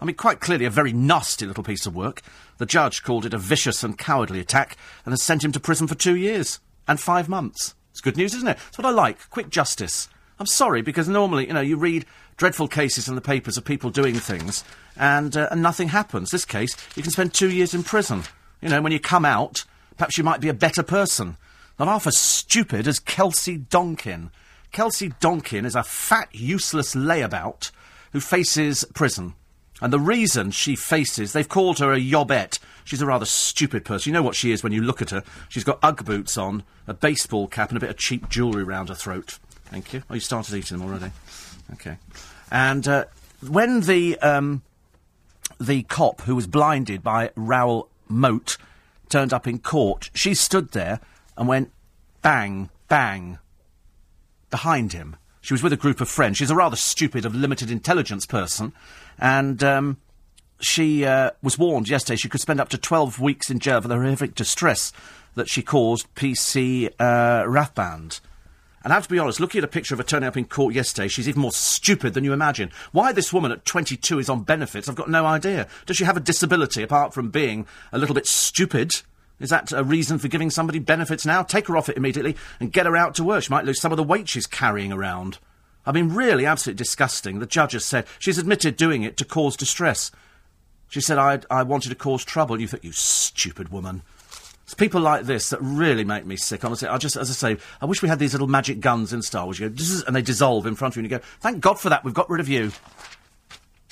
Speaker 1: I mean, quite clearly a very nasty little piece of work. The judge called it a vicious and cowardly attack and has sent him to prison for two years and five months. It's good news, isn't it? It's what I like. Quick justice. I'm sorry, because normally, you know, you read dreadful cases in the papers of people doing things and, uh, and nothing happens. This case, you can spend two years in prison. You know, when you come out, perhaps you might be a better person. Not half as stupid as Kelsey Donkin. Kelsey Donkin is a fat, useless layabout who faces prison. And the reason she faces, they've called her a yobette. She's a rather stupid person. You know what she is when you look at her. She's got Ugg boots on, a baseball cap, and a bit of cheap jewellery round her throat. Thank you. Oh, you started eating them already. Okay. And uh, when the um, the cop who was blinded by Raoul Moat turned up in court, she stood there and went bang, bang behind him. She was with a group of friends. She's a rather stupid, of limited intelligence person, and um, she uh, was warned yesterday she could spend up to 12 weeks in jail for the horrific distress that she caused PC uh, Rathband. And I have to be honest, looking at a picture of her turning up in court yesterday, she's even more stupid than you imagine. Why this woman at 22 is on benefits, I've got no idea. Does she have a disability apart from being a little bit stupid? Is that a reason for giving somebody benefits now? Take her off it immediately and get her out to work. She might lose some of the weight she's carrying around. I mean, really absolutely disgusting. The judge has said she's admitted doing it to cause distress. She said, I, I wanted to cause trouble. You think, you stupid woman. It's people like this that really make me sick, honestly. I just, as I say, I wish we had these little magic guns in Star Wars. You go, and they dissolve in front of you, and you go, thank God for that, we've got rid of you.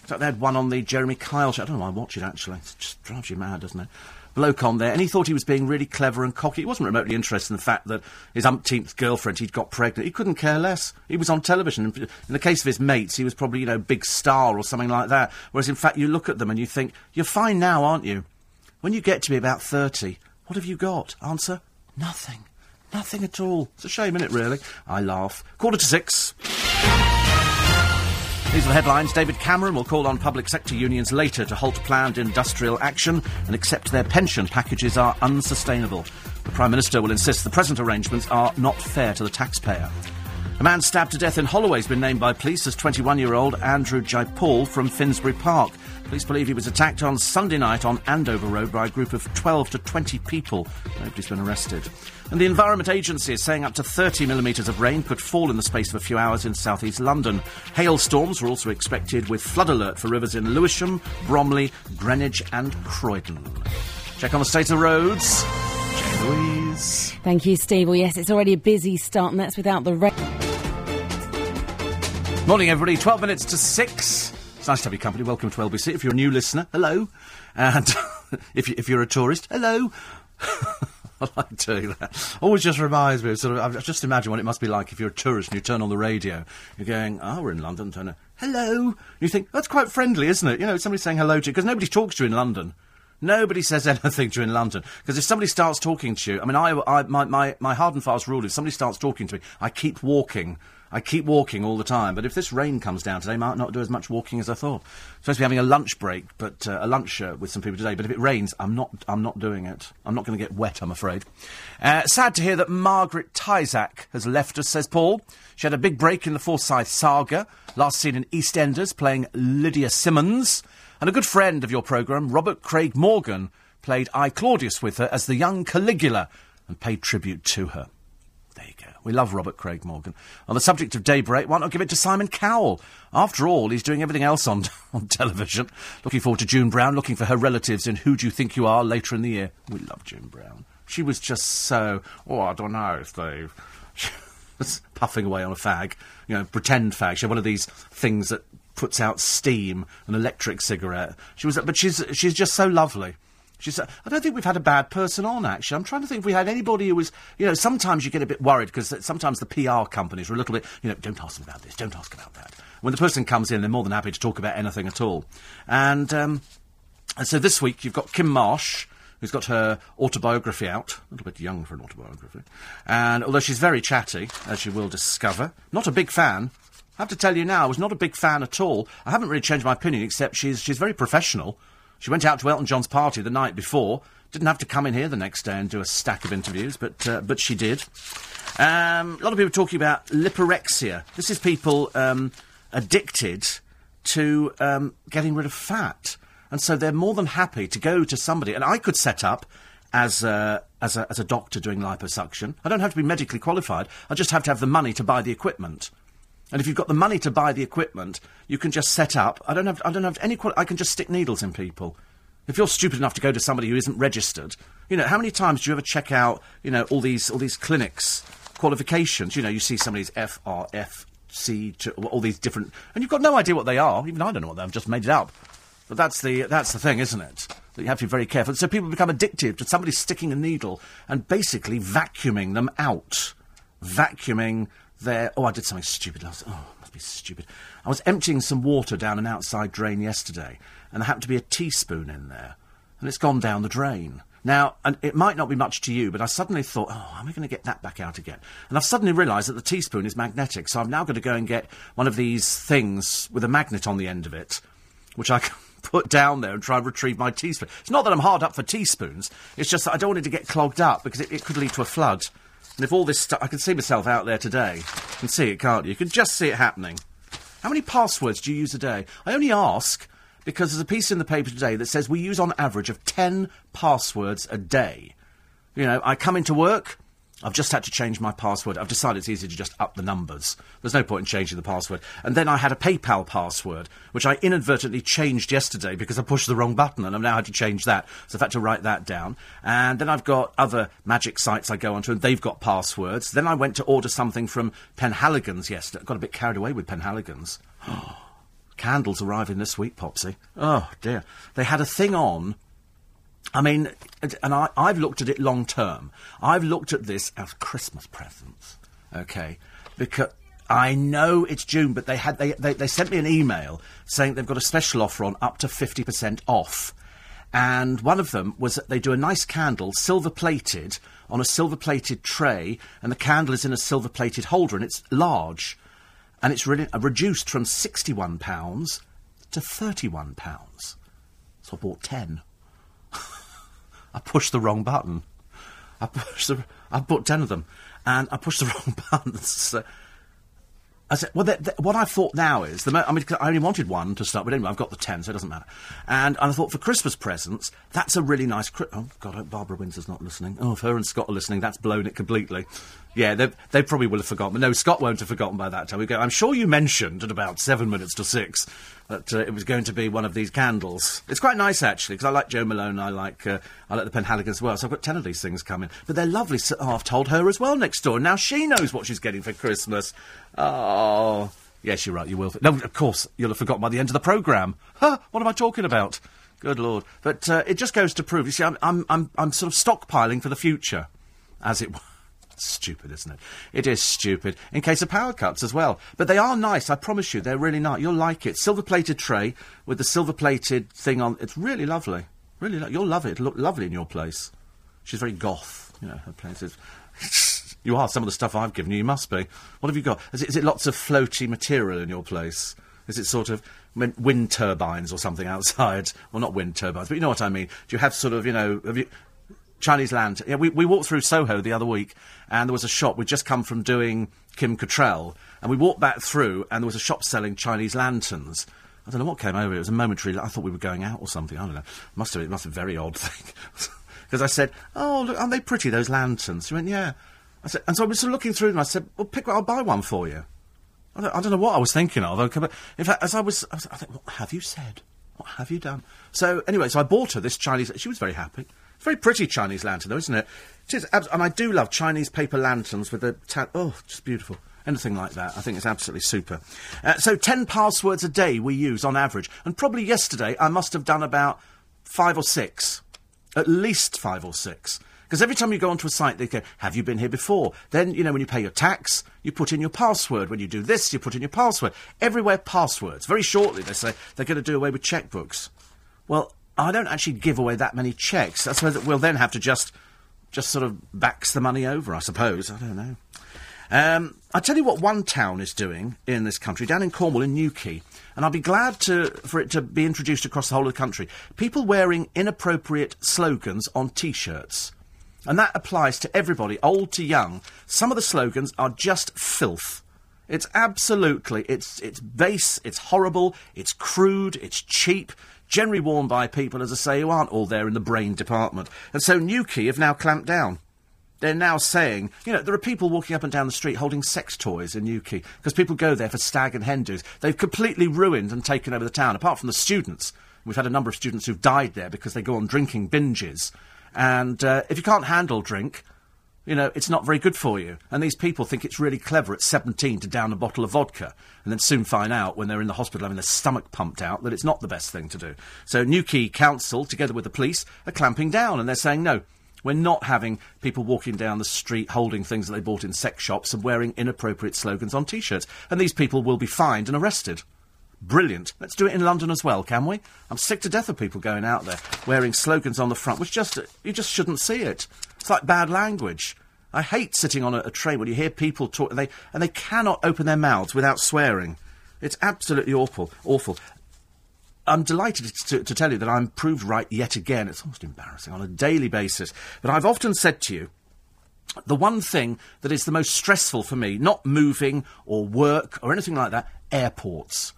Speaker 1: In fact, they had one on the Jeremy Kyle show. I don't know why I watch it, actually. It just drives you mad, doesn't it? Bloke on there, and he thought he was being really clever and cocky. He wasn't remotely interested in the fact that his umpteenth girlfriend he'd got pregnant. He couldn't care less. He was on television. In in the case of his mates, he was probably, you know, big star or something like that. Whereas, in fact, you look at them and you think, you're fine now, aren't you? When you get to be about 30, what have you got? Answer, nothing. Nothing at all. It's a shame, isn't it, really? I laugh. Quarter to six. These are the headlines. David Cameron will call on public sector unions later to halt planned industrial action and accept their pension packages are unsustainable. The Prime Minister will insist the present arrangements are not fair to the taxpayer. A man stabbed to death in Holloway has been named by police as 21 year old Andrew Jaipal from Finsbury Park. Police believe he was attacked on Sunday night on Andover Road by a group of 12 to 20 people. Nobody's been arrested. And the Environment Agency is saying up to 30 millimetres of rain could fall in the space of a few hours in southeast London. Hailstorms are also expected with flood alert for rivers in Lewisham, Bromley, Greenwich, and Croydon. Check on the state of the roads. Jane Louise.
Speaker 2: Thank you, Steve. Well, yes, it's already a busy start, and that's without the rain.
Speaker 1: Morning, everybody. 12 minutes to 6. It's nice to have your company. Welcome to LBC. If you're a new listener, hello. And if, you, if you're a tourist, hello. I like doing that. Always just reminds me of sort of. I just imagine what it must be like if you're a tourist and you turn on the radio. You're going, "Oh, we're in London." Turn it, hello. And you think that's quite friendly, isn't it? You know, somebody saying hello to you because nobody talks to you in London. Nobody says anything to you in London because if somebody starts talking to you, I mean, I, I my, my my hard and fast rule is somebody starts talking to me, I keep walking I keep walking all the time, but if this rain comes down today, I might not do as much walking as I thought. Supposed to be having a lunch break, but uh, a lunch uh, with some people today. But if it rains, I'm not. I'm not doing it. I'm not going to get wet. I'm afraid. Uh, sad to hear that Margaret Tyzack has left us. Says Paul. She had a big break in the Forsyte saga. Last seen in EastEnders, playing Lydia Simmonds, and a good friend of your programme, Robert Craig Morgan, played I Claudius with her as the young Caligula, and paid tribute to her. We love Robert Craig Morgan. On the subject of Daybreak, why not give it to Simon Cowell? After all, he's doing everything else on, on television. Looking forward to June Brown, looking for her relatives in Who Do You Think You Are later in the year. We love June Brown. She was just so, oh, I don't know, Steve. She was puffing away on a fag, you know, pretend fag. She had one of these things that puts out steam, an electric cigarette. She was, but she's she's just so lovely. She said, I don't think we've had a bad person on, actually. I'm trying to think if we had anybody who was, you know, sometimes you get a bit worried because sometimes the PR companies are a little bit, you know, don't ask them about this, don't ask about that. When the person comes in, they're more than happy to talk about anything at all. And, um, and so this week you've got Kym Marsh, who's got her autobiography out. A little bit young for an autobiography. And although she's very chatty, as you will discover, not a big fan. I have to tell you now, I was not a big fan at all. I haven't really changed my opinion, except she's, she's very professional. She went out to Elton John's party the night before. Didn't have to come in here the next day and do a stack of interviews, but uh, but she did. Um, a lot of people talking about liporexia. This is people um, addicted to um, getting rid of fat, and so they're more than happy to go to somebody. And I could set up as a, as a, as a doctor doing liposuction. I don't have to be medically qualified. I just have to have the money to buy the equipment. And if you've got the money to buy the equipment, you can just set up. I don't have. I don't have any. I can just stick needles in people. If you're stupid enough to go to somebody who isn't registered, you know how many times do you ever check out? You know all these all these clinics qualifications. You know you see somebody's FRFC all these different, and you've got no idea what they are. Even I don't know what they are. I've just made it up. But that's the that's the thing, isn't it? That you have to be very careful. So people become addicted to somebody sticking a needle and basically vacuuming them out, vacuuming there. Oh, I did something stupid last. Oh, must be stupid. I was emptying some water down an outside drain yesterday, and there happened to be a teaspoon in there, and it's gone down the drain. Now, and it might not be much to you, but I suddenly thought, oh, how am I going to get that back out again? And I've suddenly realised that the teaspoon is magnetic, so I'm now going to go and get one of these things with a magnet on the end of it, which I can put down there and try and retrieve my teaspoon. It's not that I'm hard up for teaspoons, it's just that I don't want it to get clogged up because it, it could lead to a flood. And if all this stuff, I can see myself out there today. You can see it, can't you? You can just see it happening. How many passwords do you use a day? I only ask because there's a piece in the paper today that says we use on average of 10 passwords a day. You know, I come into work, I've just had to change my password. I've decided it's easier to just up the numbers. There's no point in changing the password. And then I had a PayPal password, which I inadvertently changed yesterday because I pushed the wrong button and I've now had to change that. So I've had to write that down. And then I've got other magic sites I go onto and they've got passwords. Then I went to order something from Penhaligon's yesterday. Got a bit carried away with Penhaligon's. Candles arriving this week, Popsy. Oh, dear. They had a thing on I mean, and I, I've looked at it long term. I've looked at this as Christmas presents, okay? Because I know it's June, but they had they, they, they sent me an email saying they've got a special offer on up to fifty percent off. And one of them was that they do a nice candle, silver plated, on a silver plated tray, and the candle is in a silver plated holder, and it's large. And it's really uh, reduced from £61 to £31. So I bought 10. I pushed the wrong button. I pushed the. I bought ten of them, and I pushed the wrong buttons. So I said, well, what I thought now is, the, I mean, I only wanted one to start with. Anyway, I've got the ten, so it doesn't matter. And, and I thought for Christmas presents, that's a really nice. Cri- oh God, Barbara Windsor's not listening. Oh, if her and Scott are listening, that's blown it completely. Yeah, they, they probably will have forgotten. No, Scott won't have forgotten by that time. We go, I'm sure you mentioned at about seven minutes to six that uh, it was going to be one of these candles. It's quite nice actually because I like Jo Malone. I like uh, I like the Penhaligon as well. So I've got ten of these things coming. But they're lovely. So, oh, I've told her as well next door. Now she knows what she's getting for Christmas. Oh, yes, you're right. You will. No, of course you'll have forgotten by the end of the programme. Huh? What am I talking about? Good lord! But uh, it just goes to prove. You see, I'm I'm I'm, I'm sort of stockpiling for the future, as it. Stupid, isn't it? It is stupid. In case of power cuts as well. But they are nice, I promise you. They're really nice. You'll like it. Silver plated tray with the silver plated thing on. It's really lovely. Really, lo- you'll love it. It'll look lovely in your place. She's very goth. You know, her place is. you are. Some of the stuff I've given you, you must be. What have you got? Is it, is it lots of floaty material in your place? Is it sort of wind turbines or something outside? Well, not wind turbines, but you know what I mean. Do you have sort of, you know, have you, Chinese land. Yeah, we, we walked through Soho the other week, and there was a shop. We'd just come from doing Kim Cattrall, and we walked back through, and there was a shop selling Chinese lanterns. I don't know what came over. It was a momentary. I thought we were going out or something. I don't know. Must have. It must have been a very odd thing. Because I said, "Oh, look, aren't they pretty? Those lanterns?" She went, "Yeah." I said, and so I was sort of looking through them. I said, "Well, pick. I'll buy one for you." I don't, I don't know what I was thinking of. Okay, but in fact, as I was, I, was, I think, what have you said? What have you done? So anyway, so I bought her this Chinese. She was very happy. Very pretty Chinese lantern, though, isn't it? It is, and I do love Chinese paper lanterns with the ta- oh, just beautiful. Anything like that, I think it's absolutely super. Uh, so, ten passwords a day we use on average, and probably yesterday I must have done about five or six, at least five or six. Because every time you go onto a site, they go, "Have you been here before?" Then you know when you pay your tax, you put in your password. When you do this, you put in your password. Everywhere passwords. Very shortly, they say they're going to do away with checkbooks. Well, I don't actually give away that many checks. I suppose that we'll then have to just, just sort of backs the money over. I suppose. I don't know. Um, I tell you what, one town is doing in this country, down in Cornwall, in Newquay, and I'll be glad to, for it to be introduced across the whole of the country. People wearing inappropriate slogans on T-shirts, and that applies to everybody, old to young. Some of the slogans are just filth. It's absolutely, it's it's base, it's horrible, it's crude, it's cheap generally worn by people, as I say, who aren't all there in the brain department. And so Newquay have now clamped down. They're now saying, you know, there are people walking up and down the street holding sex toys in Newquay because people go there for stag and hen do's. They've completely ruined and taken over the town, apart from the students. We've had a number of students who've died there because they go on drinking binges. And uh, if you can't handle drink, you know, it's not very good for you. And these people think it's really clever at 17 to down a bottle of vodka and then soon find out when they're in the hospital having their stomach pumped out that it's not the best thing to do. So Newquay Council, together with the police, are clamping down and they're saying, no, we're not having people walking down the street holding things that they bought in sex shops and wearing inappropriate slogans on T-shirts. And these people will be fined and arrested. Brilliant. Let's do it in London as well, can we? I'm sick to death of people going out there wearing slogans on the front, which just you just shouldn't see it. It's like bad language. I hate sitting on a, a train when you hear people talk and they and they cannot open their mouths without swearing. It's absolutely awful. Awful. I'm delighted to, to tell you that I'm proved right yet again. It's almost embarrassing on a daily basis. But I've often said to you, the one thing that is the most stressful for me, not moving or work or anything like that, airports.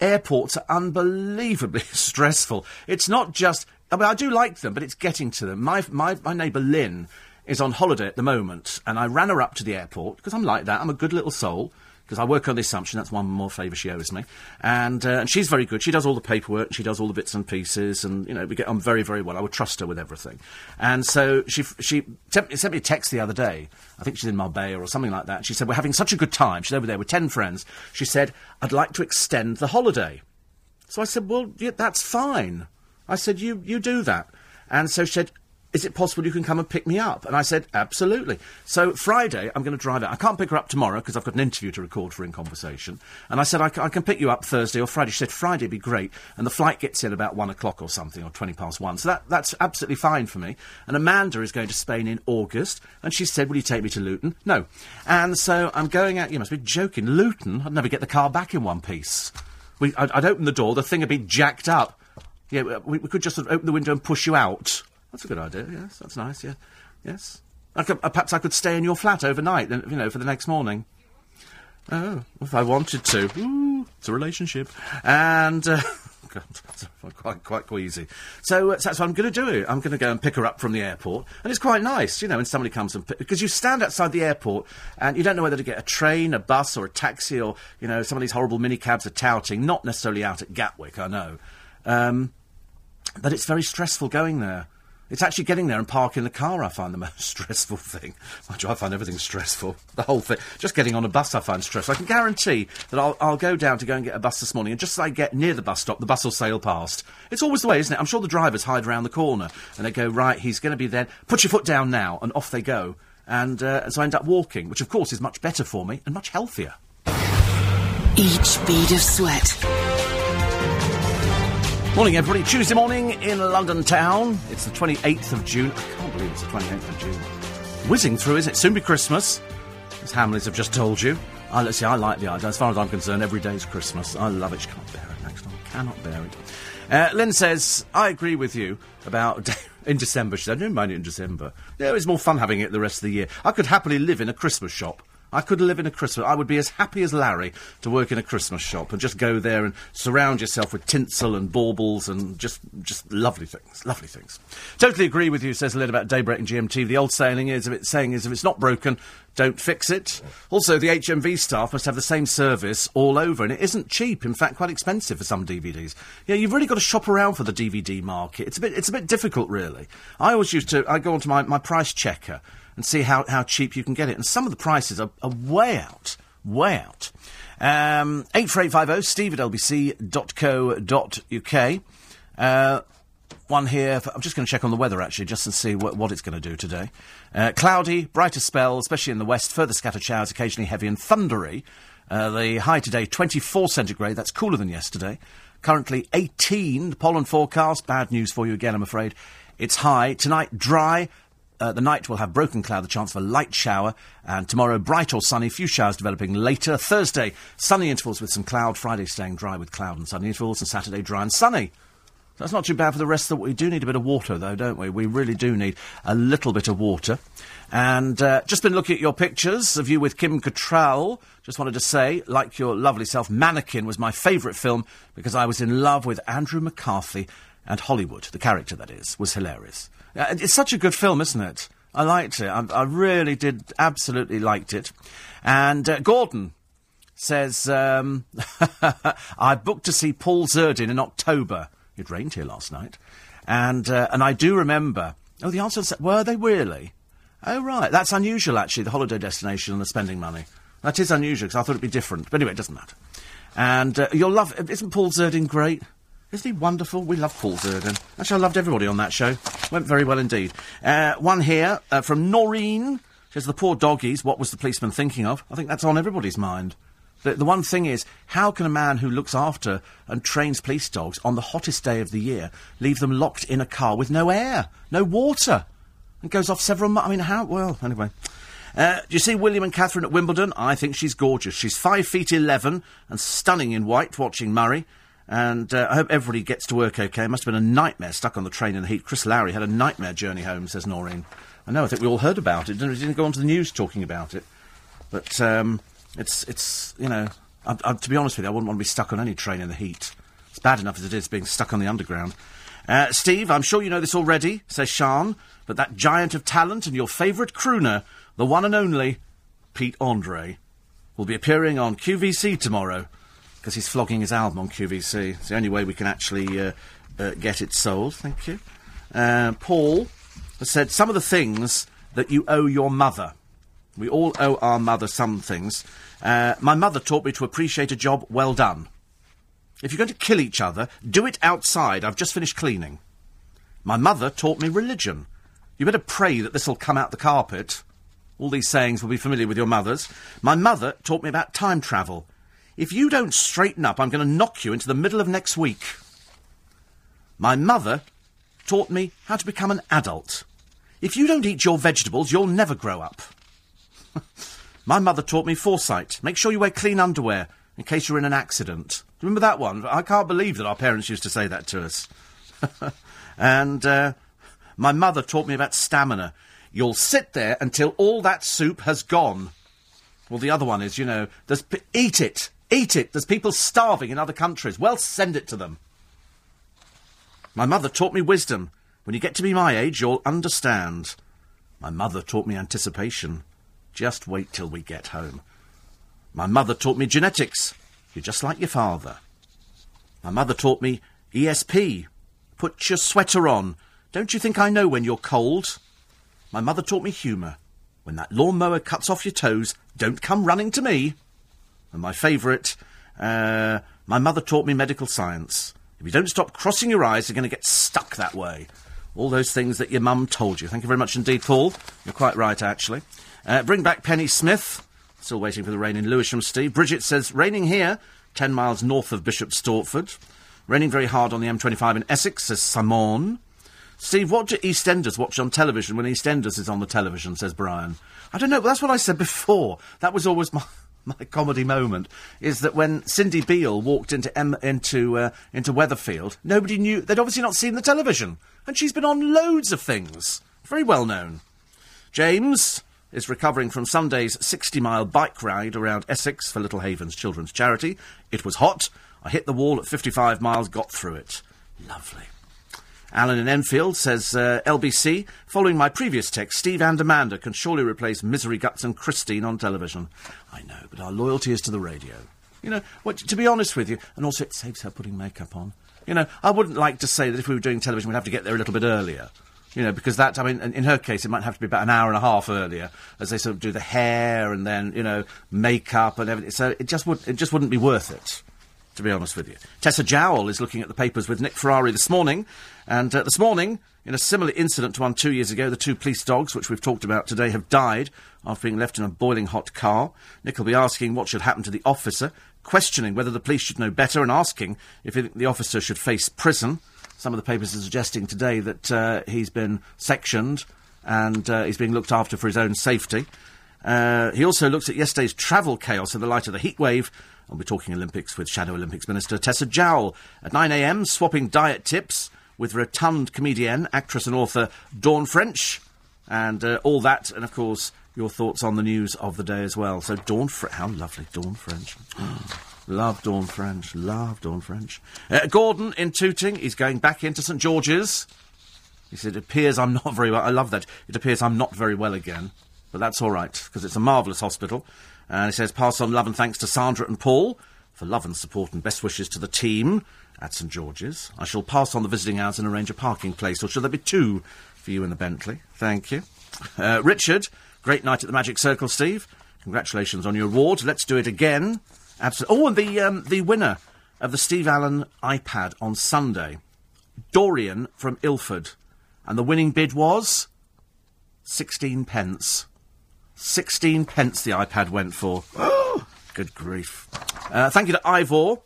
Speaker 1: Airports are unbelievably stressful. It's not just. I mean, I do like them, but it's getting to them. My my, my neighbour Lynn is on holiday at the moment, and I ran her up to the airport because I'm like that. I'm a good little soul because I work on the assumption that's one more favour she owes me, and uh, and she's very good. She does all the paperwork, she does all the bits and pieces, and you know we get on very very well. I would trust her with everything, and so she she sent, me a text the other day. I think she's in Marbella or something like that. She said we're having such a good time. She's over there with ten friends. She said I'd like to extend the holiday. So I said, well, yeah, that's fine. I said, you you do that, and so she said, is it possible you can come and pick me up? And I said, absolutely. So Friday, I'm going to drive out. I can't pick her up tomorrow because I've got an interview to record for In Conversation. And I said, I, c- I can pick you up Thursday or Friday. She said, Friday'd be great. And the flight gets in about one o'clock or something, or 20 past one. So that, that's absolutely fine for me. And Amanda is going to Spain in August. And she said, will you take me to Luton? No. And so I'm going out. You must be joking. Luton? I'd never get the car back in one piece. We, I'd, I'd open the door, the thing would be jacked up. Yeah, we, we could just sort of open the window and push you out. That's a good idea. Yes, that's nice. Yeah, yes. I could, uh, perhaps I could stay in your flat overnight. Then you know, for the next morning. Oh, if I wanted to. Ooh, it's a relationship. And uh, quite quite queasy. So, uh, so that's what I'm going to do. I'm going to go and pick her up from the airport, and it's quite nice, you know, when somebody comes and because you stand outside the airport and you don't know whether to get a train, a bus, or a taxi, or you know, some of these horrible minicabs are touting, not necessarily out at Gatwick, I know, um, but it's very stressful going there. It's actually getting there and parking the car I find the most stressful thing. Mind you, I find everything stressful. The whole thing. Just getting on a bus I find stressful. I can guarantee that I'll, I'll go down to go and get a bus this morning and just as I get near the bus stop, the bus will sail past. It's always the way, isn't it? I'm sure the drivers hide around the corner and they go, right, he's going to be there. Put your foot down now. And off they go. And, uh, and so I end up walking, which of course is much better for me and much healthier.
Speaker 5: Each bead of sweat
Speaker 1: Morning, everybody. Tuesday morning in London town. It's the 28th of June. I can't believe it's the 28th of June. Whizzing through, isn't it? Soon be Christmas, as Hamleys have just told you. I, let's see, I like the idea. As far as I'm concerned, every day is Christmas. I love it. She can't bear it next time. Cannot bear it. Uh, Lynn says, I agree with you about in December. She said, I don't mind it in December. Yeah, it's more fun having it the rest of the year. I could happily live in a Christmas shop I could live in a Christmas. I would be as happy as Larry to work in a Christmas shop and just go there and surround yourself with tinsel and baubles and just just lovely things, lovely things. Totally agree with you. Says a Lynn about daybreak and GMT. The old saying is, if it's saying is, if it's not broken, don't fix it. Also, the HMV staff must have the same service all over, and it isn't cheap. In fact, quite expensive for some DVDs. Yeah, you've really got to shop around for the DVD market. It's a bit, it's a bit difficult, really. I always used to, I go onto my, my price checker and see how, how cheap you can get it. And some of the prices are, are way out, way out. Um, 84850 steve at lbc.co.uk. Uh, one here. For, I'm just going to check on the weather actually, just to see what, what it's going to do today. Uh, cloudy, brighter spell, especially in the west. Further scattered showers, occasionally heavy and thundery. Uh, the high today, 24 centigrade. That's cooler than yesterday. Currently 18. The pollen forecast. Bad news for you again, I'm afraid. It's high. Tonight, dry. Uh, the night will have broken cloud, the chance of a light shower, and tomorrow bright or sunny, few showers developing later. Thursday, sunny intervals with some cloud. Friday, staying dry with cloud and sunny intervals, and Saturday, dry and sunny. That's not too bad for the rest of the. We do need a bit of water, though, don't we? We really do need a little bit of water. And uh, just been looking at your pictures of you with Kim Cattrall. Just wanted to say, like your lovely self, Mannequin was my favourite film because I was in love with Andrew McCarthy and Hollywood. The character, that is, was hilarious. Uh, it's such a good film, isn't it? I liked it. I, I really did, absolutely liked it. And uh, Gordon says, um, I booked to see Paul Zerdin in October. It rained here last night. And, uh, and I do remember. Oh, the answer is, were they really? Oh, right. That's unusual, actually, the holiday destination and the spending money. That is unusual, because I thought it'd be different. But anyway, it doesn't matter. And uh, love. Isn't Paul Zerdin great? Isn't he wonderful? We love Paul Zerdin. Actually, I loved everybody on that show. Went very well indeed. Uh, one here uh, from Noreen. Says, the poor doggies, what was the policeman thinking of? I think that's on everybody's mind. The, the one thing is, how can a man who looks after and trains police dogs on the hottest day of the year leave them locked in a car with no air, no water, and goes off several months? I mean, how? Well, anyway. Uh, do you see William and Catherine at Wimbledon? I think she's gorgeous. She's five feet eleven and stunning in white, watching Murray. And uh, I hope everybody gets to work okay. It must have been a nightmare stuck on the train in the heat. Chris Lowry had a nightmare journey home, says Noreen. I know, I think we all heard about it. Didn't, didn't go onto the news talking about it. But um, it's, it's, you know, I, I, to be honest with you, I wouldn't want to be stuck on any train in the heat. It's bad enough as it is being stuck on the underground. Uh, Steve, I'm sure you know this already, says Sean, but that giant of talent and your favourite crooner, the one and only Pete Andre, will be appearing on QVC tomorrow because he's flogging his album on QVC. It's the only way we can actually uh, uh, get it sold. Thank you. Uh, Paul has said some of the things that you owe your mother. We all owe our mother some things. Uh, my mother taught me to appreciate a job well done. If you're going to kill each other, do it outside. I've just finished cleaning. My mother taught me religion. You better pray that this'll come out the carpet. All these sayings will be familiar with your mothers. My mother taught me about time travel. If you don't straighten up, I'm going to knock you into the middle of next week. My mother taught me how to become an adult. If you don't eat your vegetables, you'll never grow up. My mother taught me foresight. Make sure you wear clean underwear in case you're in an accident. Remember that one? I can't believe that our parents used to say that to us. and uh, my mother taught me about stamina. You'll sit there until all that soup has gone. Well, the other one is, you know, eat it. Eat it. There's people starving in other countries. Well, send it to them. My mother taught me wisdom. When you get to be my age, you'll understand. My mother taught me anticipation. Just wait till we get home. My mother taught me genetics. You're just like your father. My mother taught me ESP. Put your sweater on. Don't you think I know when you're cold? My mother taught me humour. When that lawnmower cuts off your toes, don't come running to me. And my favourite, uh, my mother taught me medical science. If you don't stop crossing your eyes, you're going to get stuck that way. All those things that your mum told you. Thank you very much indeed, Paul. You're quite right, actually. Uh, bring back Penny Smith. Still waiting for the rain in Lewisham, Steve. Bridget says, raining here, 10 miles north of Bishop Stortford. Raining very hard on the M25 in Essex, says Simon. Steve, what do EastEnders watch on television when EastEnders is on the television, says Brian. I don't know, but that's what I said before. That was always my, my comedy moment, is that when Cindy Beale walked into, M- into, uh, into Weatherfield, nobody knew, they'd obviously not seen the television. And she's been on loads of things. Very well known. James is recovering from Sunday's 60 mile bike ride around Essex for Little Havens Children's Charity. It was hot. I hit the wall at 55 miles, got through it. Lovely. Alan in Enfield says, uh, LBC, following my previous text, Steve and Amanda can surely replace Misery Guts and Christine on television. I know, but our loyalty is to the radio. You know, what, to be honest with you, and also it saves her putting makeup on. You know, I wouldn't like to say that if we were doing television, we'd have to get there a little bit earlier. You know, because that, I mean, in- in her case, it might have to be about an hour and a half earlier, as they sort of do the hair and then, you know, makeup and everything. So it just would, it just wouldn't be worth it to be honest with you. Tessa Jowell is looking at the papers with Nick Ferrari this morning, and uh, this morning, in a similar incident to one two years ago, the two police dogs, which we've talked about today, have died after being left in a boiling hot car. Nick will be asking what should happen to the officer, questioning whether the police should know better, and asking if the officer should face prison. Some of the papers are suggesting today that uh, he's been sectioned and uh, he's being looked after for his own safety. Uh, he also looks at yesterday's travel chaos in the light of the heat wave. I'll be talking Olympics with Shadow Olympics Minister Tessa Jowell at 9am, swapping diet tips with rotund comedienne, actress and author Dawn French. And uh, all that, and of course, your thoughts on the news of the day as well. So, Dawn French, how lovely, Dawn French. love Dawn French, love Dawn French. Uh, Gordon in Tooting, he's going back into St George's. He said, It appears I'm not very well. I love that. It appears I'm not very well again. But that's all right, because it's a marvellous hospital. And he says, Pass on love and thanks to Sandra and Paul for love and support and best wishes to the team at St George's. I shall pass on the visiting hours and arrange a parking place, or shall there be two for you in the Bentley? Thank you. Uh, Richard, great night at the Magic Circle, Steve. Congratulations on your award. Let's do it again. Absolutely. Oh, and the, um, the winner of the Steve Allen iPad on Sunday, Dorian from Ilford. And the winning bid was 16 pence. 16 pence the iPad went for. Oh, Good grief. Uh, thank you to Ivor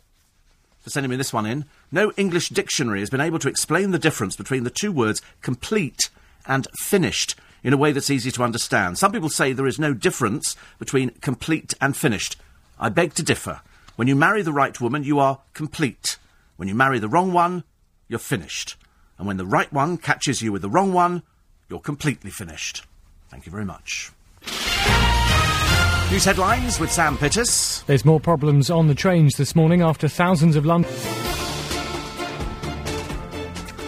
Speaker 1: for sending me this one in. No English dictionary has been able to explain the difference between the two words complete and finished in a way that's easy to understand. Some people say there is no difference between complete and finished. I beg to differ. When you marry the right woman, you are complete. When you marry the wrong one, you're finished. And when the right one catches you with the wrong one, you're completely finished. Thank you very much. News headlines with Sam Pittis.
Speaker 6: There's more problems on the trains this morning after thousands of London.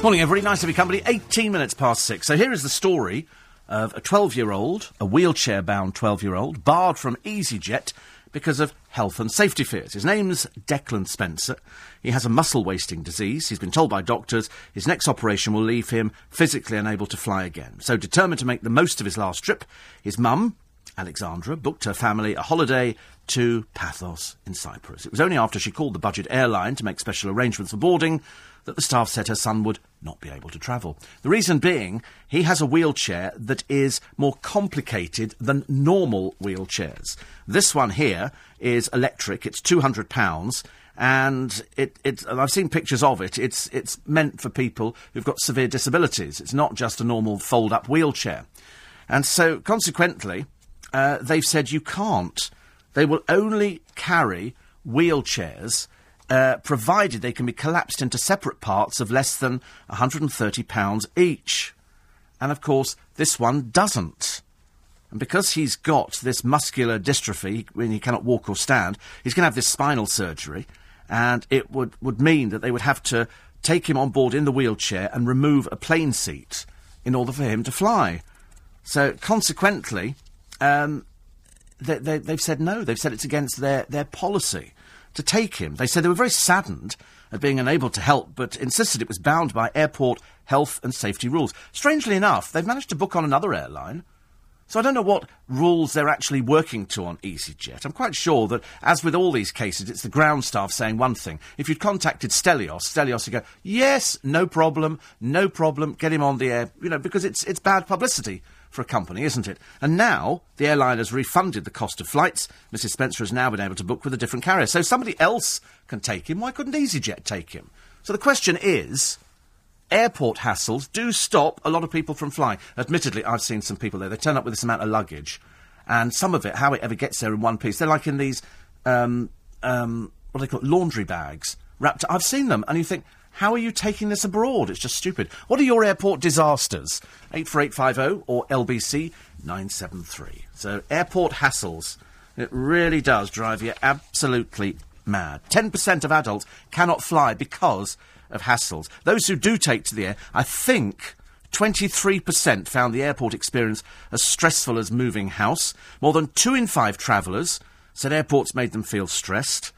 Speaker 1: Morning, everybody. Nice to be company. 18 minutes past six. So here is the story of a 12 year old, a wheelchair bound 12 year old, barred from EasyJet because of health and safety fears. His name's Declan Spencer. He has a muscle wasting disease. He's been told by doctors his next operation will leave him physically unable to fly again. So, determined to make the most of his last trip, his mum, Alexandra, booked her family a holiday to Paphos in Cyprus. It was only after she called the budget airline to make special arrangements for boarding that the staff said her son would not be able to travel. The reason being, he has a wheelchair that is more complicated than normal wheelchairs. This one here is electric, it's £200. And it, it, I've seen pictures of it. It's, it's meant for people who've got severe disabilities. It's not just a normal fold up wheelchair. And so, consequently, uh, they've said you can't. They will only carry wheelchairs uh, provided they can be collapsed into separate parts of less than £130 each. And of course, this one doesn't. And because he's got this muscular dystrophy, when he cannot walk or stand, he's going to have this spinal surgery, and it would, would mean that they would have to take him on board in the wheelchair and remove a plane seat in order for him to fly. So consequently, um, they, they, they've said no. They've said it's against their, their policy to take him. They said they were very saddened at being unable to help, but insisted it was bound by airport health and safety rules. Strangely enough, they've managed to book on another airline. So I don't know what rules they're actually working to on EasyJet. I'm quite sure that, as with all these cases, it's the ground staff saying one thing. If you'd contacted Stelios, Stelios would go, yes, no problem, no problem, get him on the air, you know, because it's, it's bad publicity for a company, isn't it? And now the airline has refunded the cost of flights. Mrs. Spencer has now been able to book with a different carrier. So somebody else can take him. Why couldn't EasyJet take him? So the question is airport hassles do stop a lot of people from flying. Admittedly, I've seen some people there. They turn up with this amount of luggage, and some of it, how it ever gets there in one piece, they're like in these, um, um, what do they call it, laundry bags wrapped. I've seen them, and you think, how are you taking this abroad? It's just stupid. What are your airport disasters? 84850 or LBC 973. So, airport hassles. It really does drive you absolutely mad. 10% of adults cannot fly because of hassles. Those who do take to the air, I think 23% found the airport experience as stressful as moving house. More than two in five travellers said airports made them feel stressed.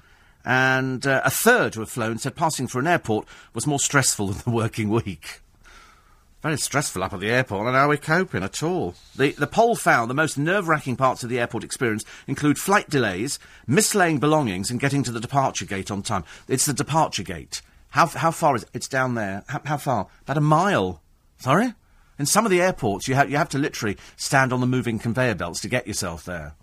Speaker 1: And uh, a third who have flown said passing through an airport was more stressful than the working week. Very stressful up at the airport, and how are we coping at all? The, the poll found the most nerve wracking parts of the airport experience include flight delays, mislaying belongings, and getting to the departure gate on time. It's the departure gate. How, how far is it? It's down there. How, how far? About a mile. Sorry? In some of the airports, you, ha- you have to literally stand on the moving conveyor belts to get yourself there.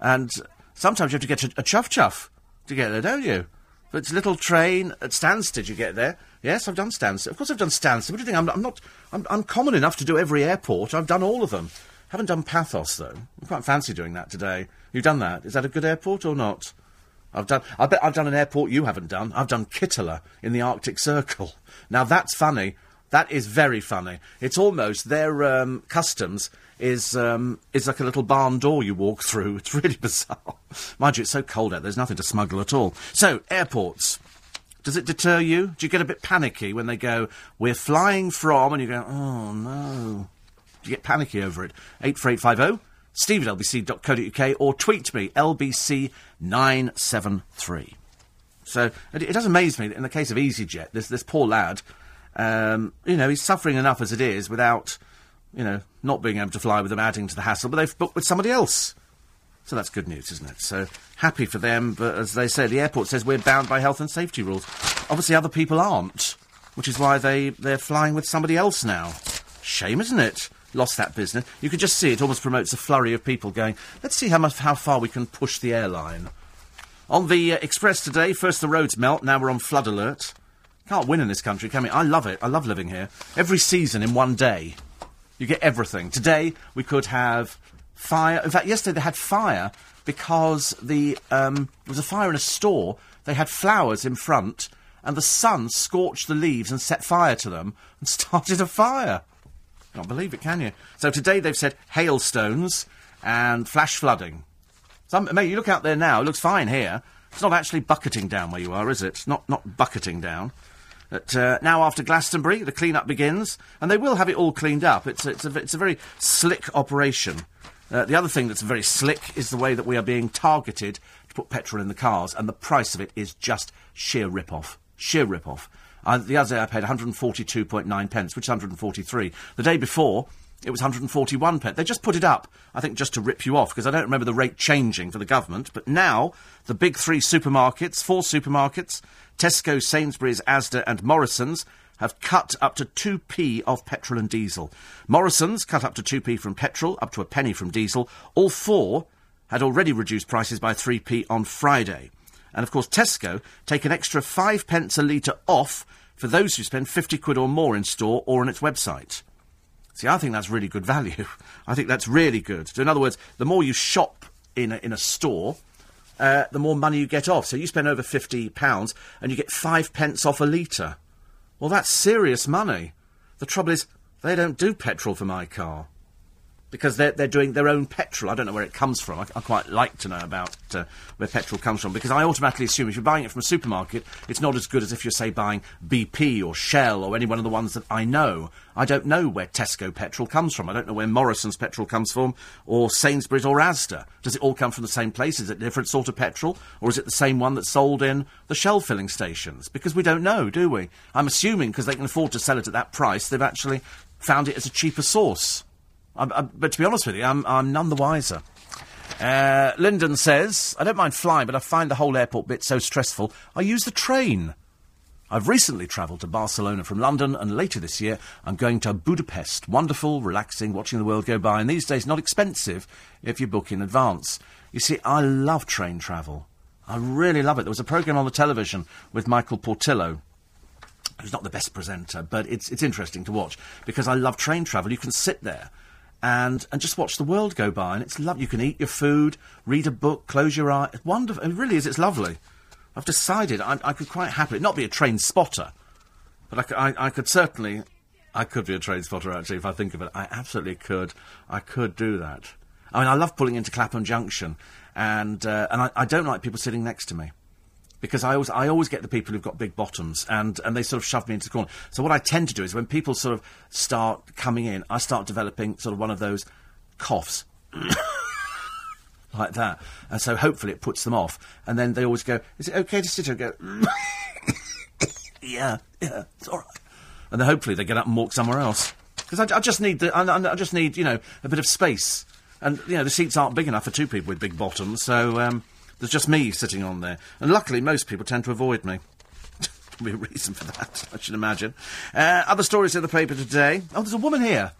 Speaker 1: And sometimes you have to get a, a chuff chuff to get there, don't you? But it's a little train at Stansted you get there. Yes, I've done Stansted. Of course I've done Stansted. What do you think? I'm, I'm not... I'm, I'm common enough to do every airport. I've done all of them. Haven't done Paphos, though. I quite fancy doing that today. You've done that. Is that a good airport or not? I've done. I bet I've done an airport you haven't done. I've done Kittila in the Arctic Circle. Now that's funny. That is very funny. It's almost their um, customs is um, is like a little barn door you walk through. It's really bizarre. Mind you, it's so cold out. There's nothing to smuggle at all. So airports. Does it deter you? Do you get a bit panicky when they go, "We're flying from," and you go, "Oh no"? Do you get panicky over it? Eight four eight five zero steve at lbc.co.uk or tweet me, lbc973. So it, it, does amaze me that in the case of EasyJet, this, this poor lad, um, you know, he's suffering enough as it is without, you know, not being able to fly with them adding to the hassle, but they've booked with somebody else. So that's good news, isn't it? So happy for them, but as they say, the airport says we're bound by health and safety rules. Obviously, other people aren't, which is why they, they're flying with somebody else now. Shame, isn't it? lost that business. You could just see it almost promotes a flurry of people going, let's see how, much, how far we can push the airline. On the uh, Express today, first the roads melt, now we're on flood alert. Can't win in this country, can we? I love it. I love living here. Every season in one day, you get everything. Today, we could have fire. In fact, yesterday they had fire because the, um, there was a fire in a store. They had flowers in front, and the sun scorched the leaves and set fire to them and started a fire. Can't believe it, can you? So today they've said hailstones and flash flooding. Some, mate, you look out there now, it looks fine here. It's not actually bucketing down where you are, is it? Not, not bucketing down. But uh, now, after Glastonbury, the clean-up begins, and they will have it all cleaned up. It's it's a, it's a very slick operation. Uh, the other thing that's very slick is the way that we are being targeted to put petrol in the cars, and the price of it is just sheer rip-off. Sheer rip-off. Uh, the other day I paid 142.9 pence, which is 143. The day before, it was 141 pence. They just put it up, I think, just to rip you off, because I don't remember the rate changing for the government. But now, the big three supermarkets, four supermarkets, Tesco, Sainsbury's, Asda, and Morrison's, have cut up to 2p of petrol and diesel. Morrison's cut up to 2p from petrol, up to a penny from diesel. All four had already reduced prices by 3p on Friday. And of course, Tesco take an extra 5 pence a litre off for those who spend 50 quid or more in store or on its website. See, I think that's really good value. I think that's really good. So, in other words, the more you shop in a, in a store, uh, the more money you get off. So, you spend over £50 and you get five pence off a litre. Well, that's serious money. The trouble is, they don't do petrol for my car. Because they're, they're doing their own petrol. I don't know where it comes from. I, I quite like to know about uh, where petrol comes from because I automatically assume if you're buying it from a supermarket, it's not as good as if you're, say, buying BP or Shell or any one of the ones that I know. I don't know where Tesco petrol comes from. I don't know where Morrison's petrol comes from or Sainsbury's or Asda. Does it all come from the same place? Is it a different sort of petrol or is it the same one that's sold in the Shell filling stations? Because we don't know, do we? I'm assuming because they can afford to sell it at that price, they've actually found it as a cheaper source. I, I, but to be honest with you, I'm, I'm none the wiser. Uh, Lyndon says, I don't mind flying, but I find the whole airport bit so stressful. I use the train. I've recently travelled to Barcelona from London, and later this year I'm going to Budapest. Wonderful, relaxing, watching the world go by, and these days not expensive if you book in advance. You see, I love train travel. I really love it. There was a programme on the television with Michael Portillo who's not the best presenter, but it's it's interesting to watch because I love train travel. You can sit there and and just watch the world go by, and it's lovely. You can eat your food, read a book, close your eye. It's wonderful. It really is. It's lovely. I've decided I, I could quite happily not be a train spotter, but I could certainly. I could be a train spotter actually if I think of it. I absolutely could. I could do that. I mean, I love pulling into Clapham Junction, and uh, and I, I don't like people sitting next to me because I always I always get the people who've got big bottoms and and they sort of shove me into the corner. So what I tend to do is when people sort of start coming in, I start developing sort of one of those coughs. like that. And so hopefully it puts them off. And then they always go, Is it okay to sit here and go Yeah, yeah, it's all right. And then hopefully they get up and walk somewhere else. Because I, I just need the, I, I- just need, you know, a bit of space. And, you know, the seats aren't big enough for two people with big bottoms, so um, there's just me sitting on there. And luckily, most people tend to avoid me. Probably a reason for that, I should imagine. Uh, other stories in the paper today. Oh, there's a woman here.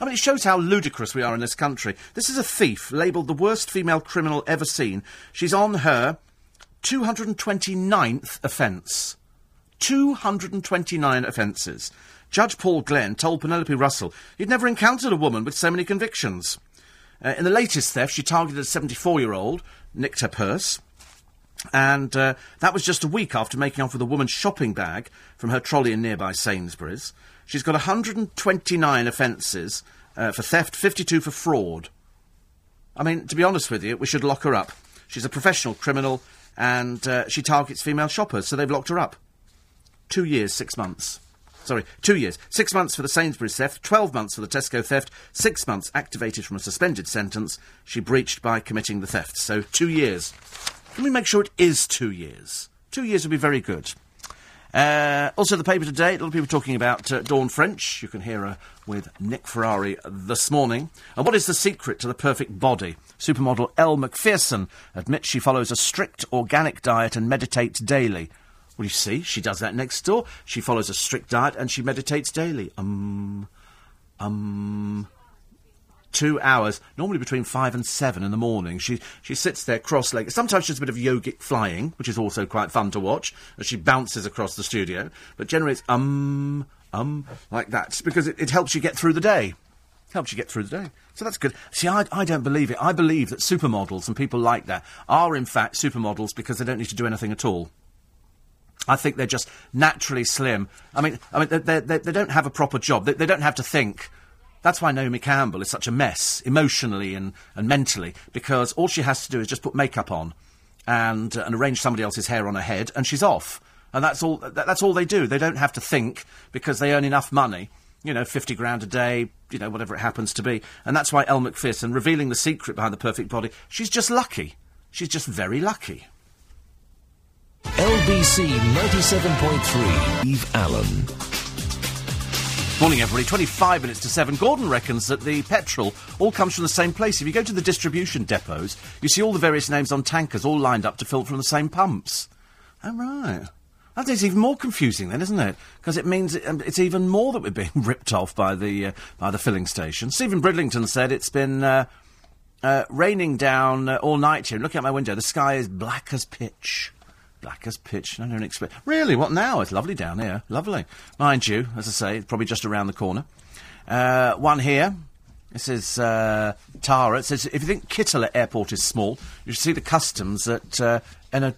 Speaker 1: I mean, it shows how ludicrous we are in this country. This is a thief labelled the worst female criminal ever seen. She's on her 229th offence. 229 offences. Judge Paul Glenn told Penelope Russell he'd never encountered a woman with so many convictions. Uh, in the latest theft, she targeted a 74 year old, nicked her purse, and uh, that was just a week after making off with a woman's shopping bag from her trolley in nearby Sainsbury's. She's got 129 offences uh, for theft, 52 for fraud. I mean, to be honest with you, we should lock her up. She's a professional criminal, and uh, she targets female shoppers, so they've locked her up. Two years, six months. Sorry, two years. Six months for the Sainsbury's theft, 12 months for the Tesco theft, six months activated from a suspended sentence she breached by committing the theft. So two years. Can we make sure it is two years? Two years would be very good. Uh, also, the paper today, a lot of people talking about uh, Dawn French. You can hear her with Nick Ferrari this morning. And what is the secret to the perfect body? Supermodel Elle Macpherson admits she follows a strict organic diet and meditates daily. Well, you see, she does that next door. She follows a strict diet and she meditates daily. Um, um, two hours, normally between five and seven in the morning. She she sits there cross-legged. Sometimes she's a bit of yogic flying, which is also quite fun to watch as she bounces across the studio. But generally, it's um um like that because it, it helps you get through the day. Helps you get through the day. So that's good. See, I, I don't believe it. I believe that supermodels and people like that are, in fact, supermodels because they don't need to do anything at all. I think they're just naturally slim. I mean, I mean, they, they, they don't have a proper job. They, they don't have to think. That's why Naomi Campbell is such a mess, emotionally and, and mentally, because all she has to do is just put makeup on and, uh, and arrange somebody else's hair on her head, and she's off. And that's all, that, that's all they do. They don't have to think because they earn enough money, you know, 50 grand a day, you know, whatever it happens to be. And that's why Elle Macpherson, revealing the secret behind the perfect body, she's just lucky. She's just very lucky.
Speaker 4: LBC 97.3. Eve Allen.
Speaker 1: Morning, everybody. 25 minutes to 7. Gordon reckons that the petrol all comes from the same place. If you go to the distribution depots, you see all the various names on tankers all lined up to fill from the same pumps. Oh, right. That is even more confusing then, isn't it? Because it means it, um, it's even more that we're being ripped off by the, uh, by the filling station. Stephen Bridlington said it's been uh, uh, raining down uh, all night here. Looking out my window, the sky is black as pitch. Black as pitch. I don't expect. Really? What now? It's lovely down here. Lovely. Mind you, as I say, it's probably just around the corner. Uh, one here. This is uh, Tara. It says if you think Kittila Airport is small, you should see the customs at uh, a,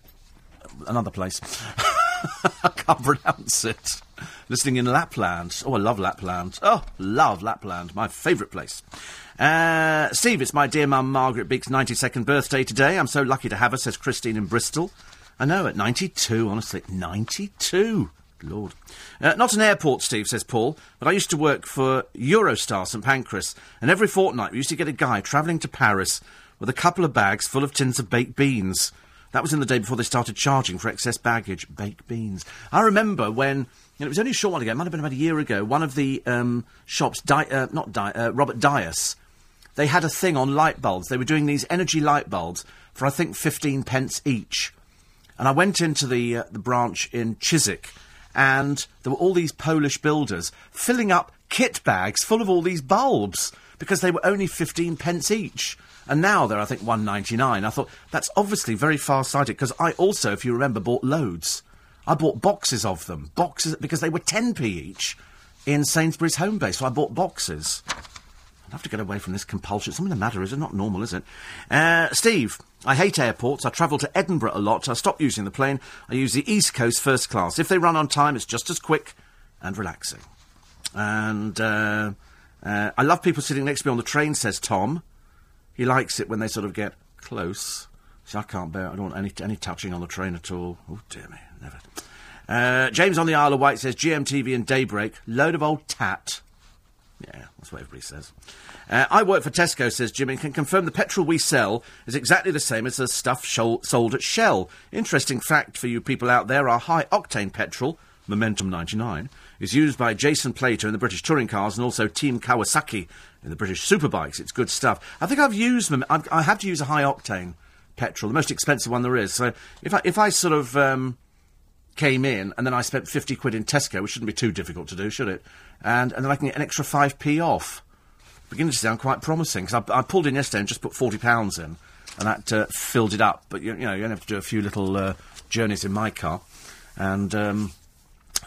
Speaker 1: another place. I can't pronounce it. Listening in Lapland. Oh, I love Lapland. Oh, love Lapland. My favourite place. Uh, Steve, it's my dear mum Margaret Beake's 92nd birthday today. I'm so lucky to have her, says Christine in Bristol. I know, at 92, honestly. 92! Lord. Uh, not an airport, Steve, says Paul, but I used to work for Eurostar St Pancras, and every fortnight we used to get a guy travelling to Paris with a couple of bags full of tins of baked beans. That was in the day before they started charging for excess baggage. Baked beans. I remember when, it was only a short while ago, it might have been about a year ago, one of the um, shops, Di- uh, not Di- uh, Robert Dyas, they had a thing on light bulbs. They were doing these energy light bulbs for, I think, 15 pence each. And I went into the, uh, the branch in Chiswick, and there were all these Polish builders filling up kit bags full of all these bulbs because they were only 15 pence each. And now they're, I think, 199. I thought, that's obviously very far-sighted, because I also, if you remember, bought loads. I bought boxes of them. Boxes, because they were 10p each in Sainsbury's Homebase, so I bought boxes. I'd have to get away from this compulsion. Something the matter, is it? Not normal, is it? Uh, Steve, I hate airports. I travel to Edinburgh a lot. I stop using the plane. I use the East Coast first class. If they run on time, it's just as quick and relaxing. And uh, uh, I love people sitting next to me on the train, says Tom. He likes it when they sort of get close. See, I can't bear. it. I don't want any any touching on the train at all. Oh dear me, never. Uh, James on the Isle of Wight says GMTV and Daybreak, load of old tat. Yeah, that's what everybody says. Uh, I work for Tesco, says Jim, and can confirm the petrol we sell is exactly the same as the stuff shol- sold at Shell. Interesting fact for you people out there: our high octane petrol, Momentum 99, is used by Jason Plato in the British touring cars and also Team Kawasaki in the British superbikes. It's good stuff. I think I've used them. I have to use a high octane petrol, the most expensive one there is. So if I if I sort of um, came in and then I spent fifty quid in Tesco, which shouldn't be too difficult to do, should it? And and then I can get an extra five p off. Beginning to sound quite promising because I, I, pulled in yesterday and just put forty pounds in, and that uh, filled it up. But you, you, know you only have to do a few little uh, journeys in my car, and. Um,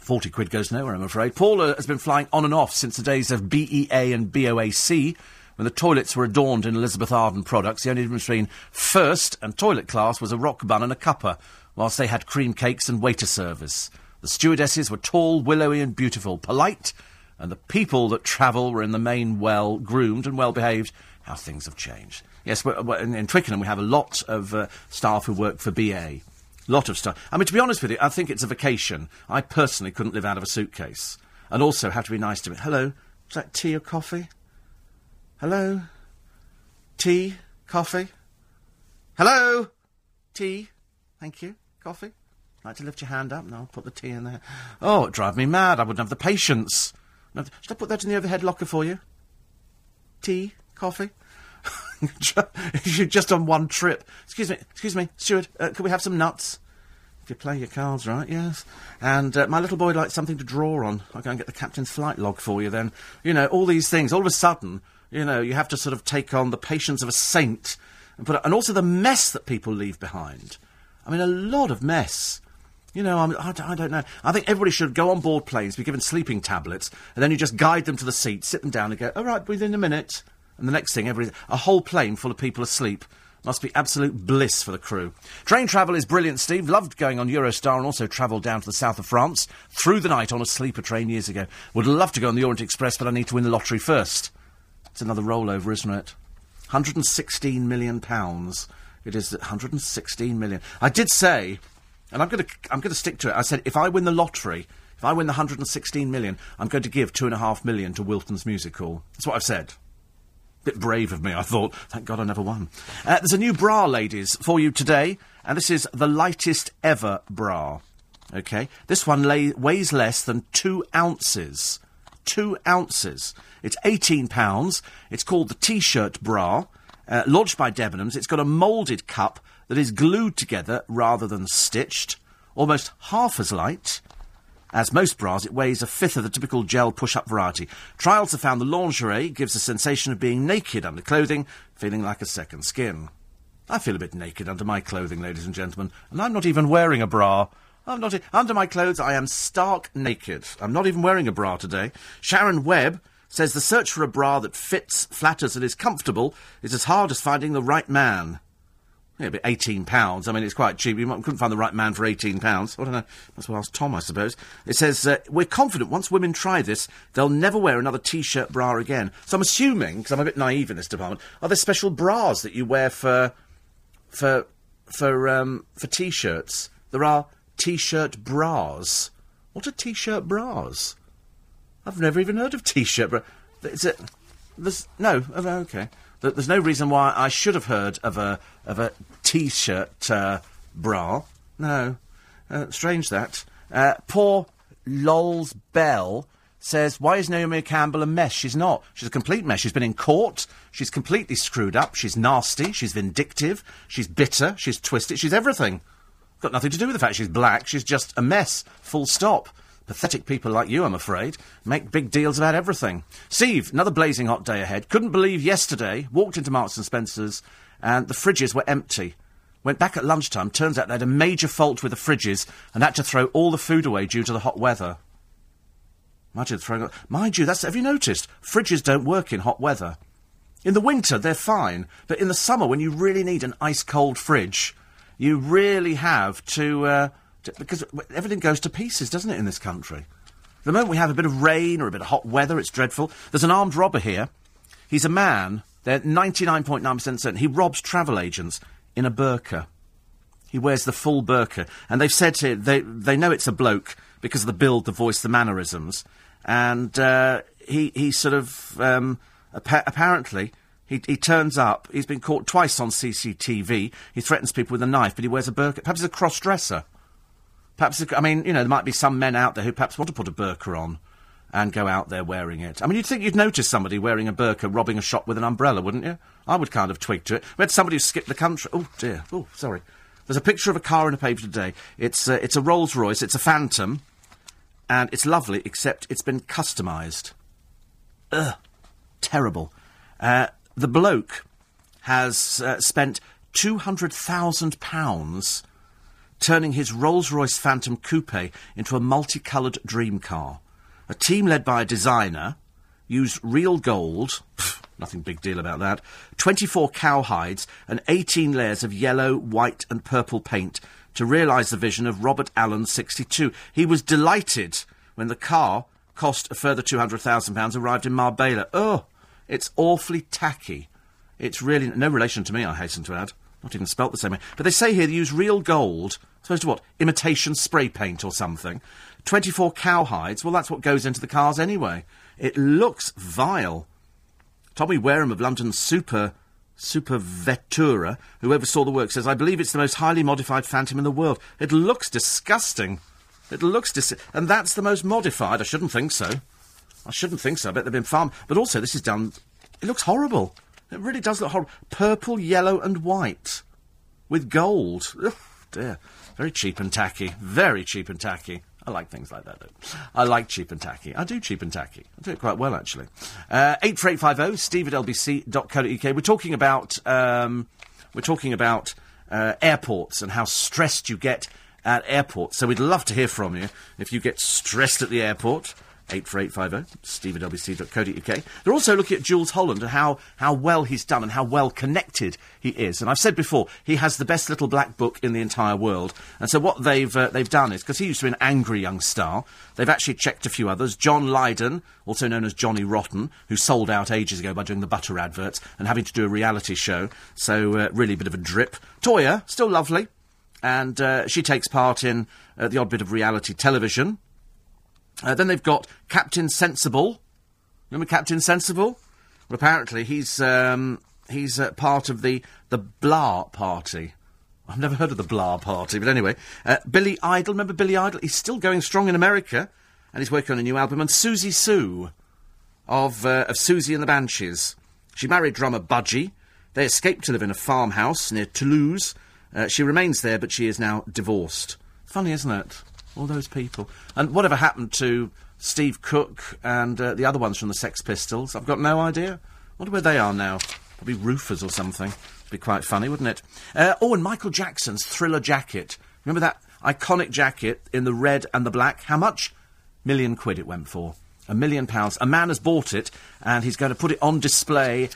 Speaker 1: 40 quid goes nowhere, I'm afraid. Paula has been flying on and off since the days of BEA and BOAC, when the toilets were adorned in Elizabeth Arden products. The only difference between first and toilet class was a rock bun and a cuppa, whilst they had cream cakes and waiter service. The stewardesses were tall, willowy, and beautiful, polite, and the people that travel were in the main well groomed and well behaved. How things have changed. Yes, we're, we're in, in, Twickenham we have a lot of uh, staff who work for BA. Lot of stuff. I mean, to be honest with you, I think it's a vacation. I personally couldn't live out of a suitcase. And also have to be nice to me. Hello, is that tea or coffee? Hello? Tea? Coffee? Hello? Tea? Thank you. Coffee? Like to lift your hand up? No, I'll put the tea in there. Oh, it'd drive me mad. I wouldn't have the patience. Should I put that in the overhead locker for you? Tea? Coffee? You're just on one trip. Excuse me, excuse me, steward, uh, could we have some nuts? If you play your cards right, yes. And uh, my little boy likes something to draw on. I'll go and get the captain's flight log for you then. You know, all these things. All of a sudden, you know, you have to sort of take on the patience of a saint. And, put, and also the mess that people leave behind. I mean, a lot of mess. You know, I'm, I, I don't know. I think everybody should go on board planes, be given sleeping tablets, and then you just guide them to the seat, sit them down and go, all right, breathe in a minute. And the next thing, every, a whole plane full of people asleep. Must be absolute bliss for the crew. Train travel is brilliant, Steve. Loved going on Eurostar and also travelled down to the south of France through the night on a sleeper train years ago. Would love to go on the Orient Express, but I need to win the lottery first. It's another rollover, isn't it? 116 million pounds. It is 116 million. I did say, and I'm going to I'm going to stick to it. I said if I win the lottery, if I win the 116 million, I'm going to give two and a half million to Wilton's Music Hall. That's what I've said. Bit brave of me, I thought. Thank God I never won. Uh, there's a new bra, ladies, for you today, and this is the lightest ever bra. Okay, this one lay, weighs less than two ounces. Two ounces. It's eighteen pounds. It's called the T-shirt bra. Uh, lodged by Debenhams. It's got a moulded cup that is glued together rather than stitched. Almost half as light. As most bras, it weighs a fifth of the typical gel push-up variety. Trials have found the lingerie gives a sensation of being naked under clothing, feeling like a second skin. I feel a bit naked under my clothing, ladies and gentlemen, and I'm not even wearing a bra. I'm not. Under my clothes, I am stark naked. I'm not even wearing a bra today. Sharon Webb says the search for a bra that fits, flatters, and is comfortable is as hard as finding the right man. Yeah, but eighteen pounds. I mean, it's quite cheap. You couldn't find the right man for eighteen pounds. I don't know. That's what ask Tom, I suppose. It says uh, we're confident once women try this, they'll never wear another t-shirt bra again. So I'm assuming, because I'm a bit naive in this department, are there special bras that you wear for for for um, for t-shirts? There are t-shirt bras. What are t-shirt bras? I've never even heard of t-shirt bra. Is it? There's no. Okay. There's no reason why I should have heard of a of a t-shirt uh, bra. No. Uh, strange that. Uh, poor Lols Bell says, "Why is Naomi Campbell a mess? She's not. She's a complete mess. She's been in court. She's completely screwed up. She's nasty. She's vindictive. She's bitter. She's twisted. She's everything. Got nothing to do with the fact she's black. She's just a mess. Full stop. Pathetic people like you, I'm afraid, make big deals about everything. Steve, another blazing hot day ahead. Couldn't believe yesterday, walked into Marks and Spencer's, and the fridges were empty. Went back at lunchtime, turns out they had a major fault with the fridges and had to throw all the food away due to the hot weather. Imagine throwing. Mind you, that's have you noticed? Fridges don't work in hot weather. In the winter, they're fine, but in the summer, when you really need an ice cold fridge, you really have to, uh, because everything goes to pieces, doesn't it, in this country? The moment we have a bit of rain or a bit of hot weather, it's dreadful. There's an armed robber here. He's a man. They're 99.9% certain. He robs travel agents in a burqa. He wears the full burqa, and they've said to they they know it's a bloke because of the build, the voice, the mannerisms, and uh, he he sort of um, appa- apparently he he turns up. He's been caught twice on CCTV. He threatens people with a knife, but he wears a burqa. Perhaps he's a cross dresser. Perhaps I mean you know there might be some men out there who perhaps want to put a burqa on. And go out there wearing it. I mean, you'd think you'd notice somebody wearing a burqa robbing a shop with an umbrella, wouldn't you? I would kind of twig to it. We had somebody who skipped the country. Oh dear. Oh, sorry. There's a picture of a car in a paper today. It's uh, it's a Rolls Royce. It's a Phantom, and it's lovely, except it's been customised. Ugh, terrible. Uh, the bloke has uh, spent two hundred thousand pounds turning his Rolls Royce Phantom Coupe into a multicoloured dream car. A team led by a designer used real gold, pff, nothing big deal about that, 24 cowhides, and 18 layers of yellow, white, and purple paint to realise the vision of Robert Allen 62. He was delighted when the car cost a further £200,000 arrived in Marbella. Oh, it's awfully tacky. It's really no relation to me, I hasten to add. Not even spelt the same way. But they say here they use real gold. Supposed to what? Imitation spray paint or something. 24 cowhides. Well, that's what goes into the cars anyway. It looks vile. Tommy Wareham of London's Super Super Vettura, who oversaw the work, says, I believe it's the most highly modified Phantom in the world. It looks disgusting. It looks dis... And that's the most modified. I shouldn't think so. I shouldn't think so. I bet they've been farmed. But also, this is done... It looks horrible. It really does look horrible. Purple, yellow and white. With gold. Ugh, dear. Very cheap and tacky. Very cheap and tacky. I like things like that, though. I like cheap and tacky. I do cheap and tacky. I do it quite well, actually. Uh, 84850, steve at lbc.co.uk. We're talking about, um, we're talking about uh, airports and how stressed you get at airports. So we'd love to hear from you if you get stressed at the airport. 84850, steve at lbc.co.uk. They're also looking at Jools Holland and how, how well he's done and how well connected he is. And I've said before, he has the best little black book in the entire world. And so what they've, uh, they've done is, because he used to be an angry young star, they've actually checked a few others. John Lydon, also known as Johnny Rotten, who sold out ages ago by doing the butter adverts and having to do a reality show. So uh, really a bit of a drip. Toyah, still lovely. And uh, she takes part in uh, the odd bit of reality television. Uh, then they've got Captain Sensible. Remember Captain Sensible? Well, apparently he's um, he's uh, part of the the Blah Party. I've never heard of the Blah Party, but anyway, uh, Billy Idol. Remember Billy Idol? He's still going strong in America, and he's working on a new album. And Siouxsie Sioux of uh, of Siouxsie and the Banshees. She married drummer Budgie. They escaped to live in a farmhouse near Toulouse. Uh, she remains there, but she is now divorced. Funny, isn't it? All those people. And whatever happened to Steve Cook and uh, the other ones from the Sex Pistols? I've got no idea. wonder where they are now. Probably roofers or something. It'd be quite funny, wouldn't it? Uh, oh, and Michael Jackson's Thriller jacket. Remember that iconic jacket in the red and the black? How much? Million quid it went for. A million pounds. A man has bought it, and he's going to put it on display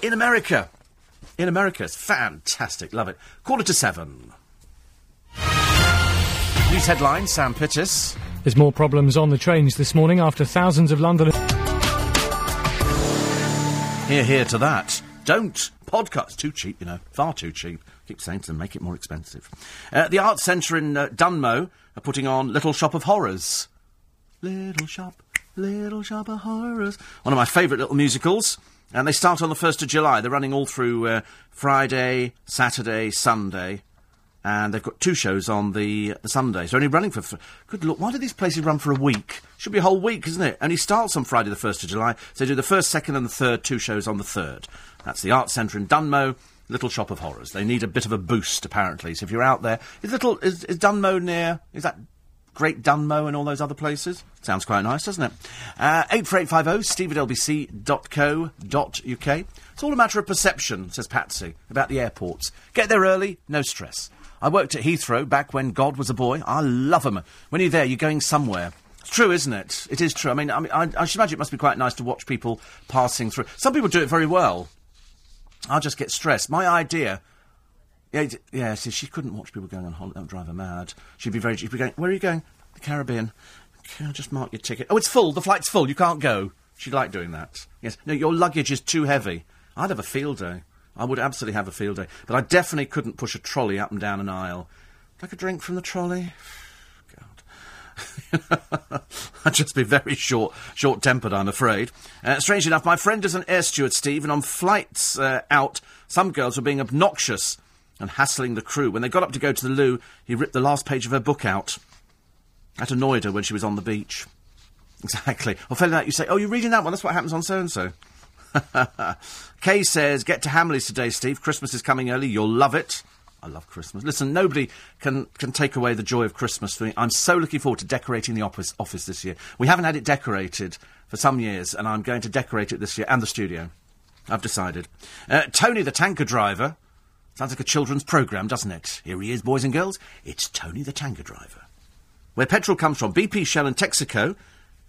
Speaker 1: in America. in America. It's fantastic. Love it. Quarter to seven. News headlines, Sam Pittis.
Speaker 6: There's more problems on the trains this morning after thousands of Londoners.
Speaker 1: Here, here to that. Don't podcast. Too cheap, you know. Far too cheap. Keep saying to them, make it more expensive. Uh, the Arts Centre in uh, Dunmow are putting on Little Shop of Horrors. Little Shop, Little Shop of Horrors. One of my favourite little musicals. And they start on the 1st of July. They're running all through uh, Friday, Saturday, Sunday. And they've got two shows on the, the Sunday. So only running for. F- Good look, why do these places run for a week? Should be a whole week, isn't it? Only starts on Friday the 1st of July. So they do the first, second, and the third, two shows on the 3rd. That's the Arts Centre in Dunmow. Little Shop of Horrors. They need a bit of a boost, apparently. So if you're out there, is little is, is Dunmow near? Is that Great Dunmow and all those other places? Sounds quite nice, doesn't it? Uh, eight four eight five zero steve at lbc.co.uk. It's all a matter of perception, says Patsy about the airports. Get there early, no stress. I worked at Heathrow back when God was a boy. I love 'em. When you're there, you're going somewhere. It's true, isn't it? It is true. I mean, I, mean I, I should imagine it must be quite nice to watch people passing through. Some people do it very well. I just get stressed. My idea. Yeah, yeah. See, she couldn't watch people going on holiday. That would drive her mad. She'd be very. She'd be going. Where are you going? The Caribbean. Okay, I'll just mark your ticket. Oh, it's full. The flight's full. You can't go. She'd like doing that. Yes. No, your luggage is too heavy. I'd have a field day. I would absolutely have a field day. But I definitely couldn't push a trolley up and down an aisle. Like a drink from the trolley. God. I'd just be very short, short-tempered, I'm afraid. Uh, strange enough, my friend is an air steward, Steve, and on flights uh, out, some girls were being obnoxious and hassling the crew. When they got up to go to the loo, he ripped the last page of her book out. That annoyed her when she was on the beach. Exactly. Or failing that, you say, "Oh, you're reading that one. That's what happens on so and so." Kay says, "Get to Hamleys today, Steve. Christmas is coming early. You'll love it." I love Christmas. Listen, nobody can, can take away the joy of Christmas for me. I'm so looking forward to decorating the office, office this year. We haven't had it decorated for some years, and I'm going to decorate it this year, and the studio. I've decided. Uh, Tony the tanker driver. Sounds like a children's programme, doesn't it? Here he is, boys and girls. It's Tony the tanker driver. Where petrol comes from, BP, Shell, and Texaco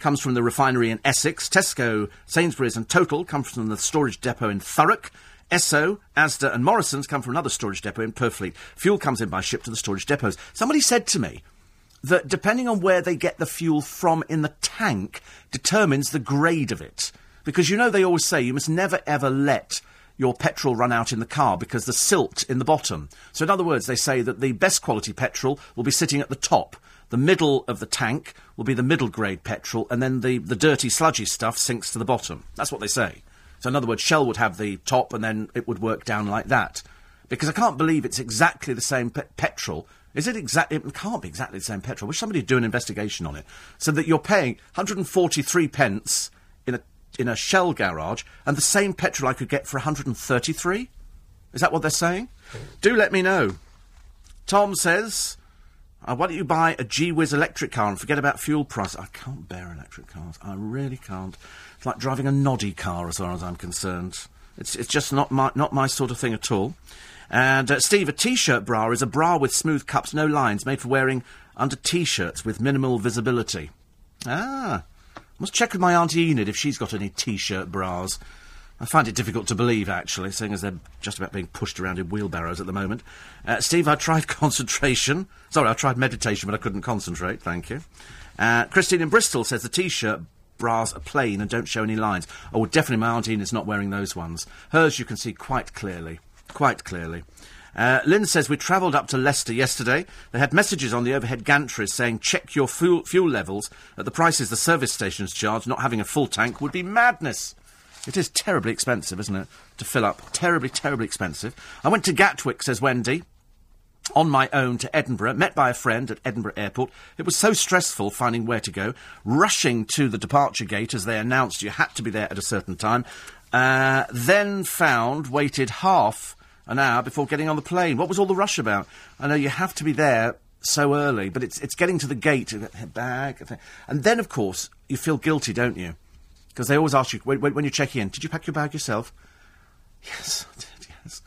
Speaker 1: comes from the refinery in Essex. Tesco, Sainsbury's, and Total come from the storage depot in Thurrock. Esso, Asda, and Morrison's come from another storage depot in Purfleet. Fuel comes in by ship to the storage depots. Somebody said to me that depending on where they get the fuel from in the tank determines the grade of it. Because you know they always say you must never ever let your petrol run out in the car because the silt in the bottom. So in other words, they say that the best quality petrol will be sitting at the top. The middle of the tank will be the middle grade petrol, and then the, the dirty, sludgy stuff sinks to the bottom. That's what they say. So, in other words, Shell would have the top, and then it would work down like that. Because I can't believe it's exactly the same pe- petrol. Is it exactly? It can't be exactly the same petrol. Wish somebody would do an investigation on it, so that you're paying 143 pence in a in a Shell garage, and the same petrol I could get for 133. Is that what they're saying? Do let me know. Tom says, uh, why don't you buy a G-Wiz electric car and forget about fuel price? I can't bear electric cars. I really can't. It's like driving a noddy car, as far as I'm concerned. It's, it's just not my, not my sort of thing at all. And, uh, Steve, a T-shirt bra is a bra with smooth cups, no lines, made for wearing under T-shirts with minimal visibility. Ah. Must check with my Auntie Enid if she's got any T-shirt bras. I find it difficult to believe, actually, seeing as they're just about being pushed around in wheelbarrows at the moment. Uh, Steve, I tried concentration. Sorry, I tried meditation, but I couldn't concentrate. Thank you. Uh, Christine in Bristol says the T-shirt bras are plain and don't show any lines. Oh, definitely my Auntie Enid's not wearing those ones. Hers you can see quite clearly. Quite clearly. Uh, Lynn says we travelled up to Leicester yesterday. They had messages on the overhead gantries saying check your fuel, fuel levels at the prices the service stations charge. Not having a full tank would be madness. It is terribly expensive, isn't it, to fill up? Terribly, terribly expensive. I went to Gatwick, says Wendy, on my own to Edinburgh, met by a friend at Edinburgh Airport. It was so stressful finding where to go, rushing to the departure gate as they announced you had to be there at a certain time. Uh, then found, waited half an hour before getting on the plane. What was all the rush about? I know you have to be there so early, but it's it's getting to the gate, bag, and then of course you feel guilty, don't you? Because they always ask you when, when, you check in, did you pack your bag yourself? Yes, I did. Yes.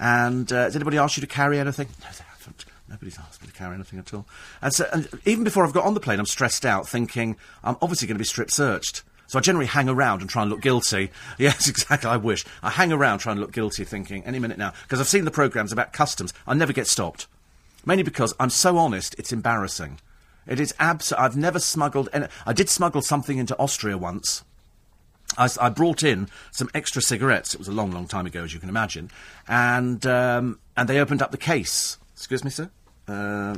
Speaker 1: And uh, has anybody asked you to carry anything? No, they haven't. Nobody's asked me to carry anything at all. And so, and even before I've got on the plane, I'm stressed out, thinking I'm obviously going to be strip searched. So I generally hang around and try and look guilty. Yes, exactly. I wish. I hang around trying to look guilty, thinking any minute now. Because I've seen the programmes about customs. I never get stopped. Mainly because I'm so honest, it's embarrassing. It is abs. I've never smuggled. Any- I did smuggle something into Austria once. I, I brought in some extra cigarettes. It was a long, long time ago, as you can imagine, and um, and they opened up the case. Excuse me, sir. Uh,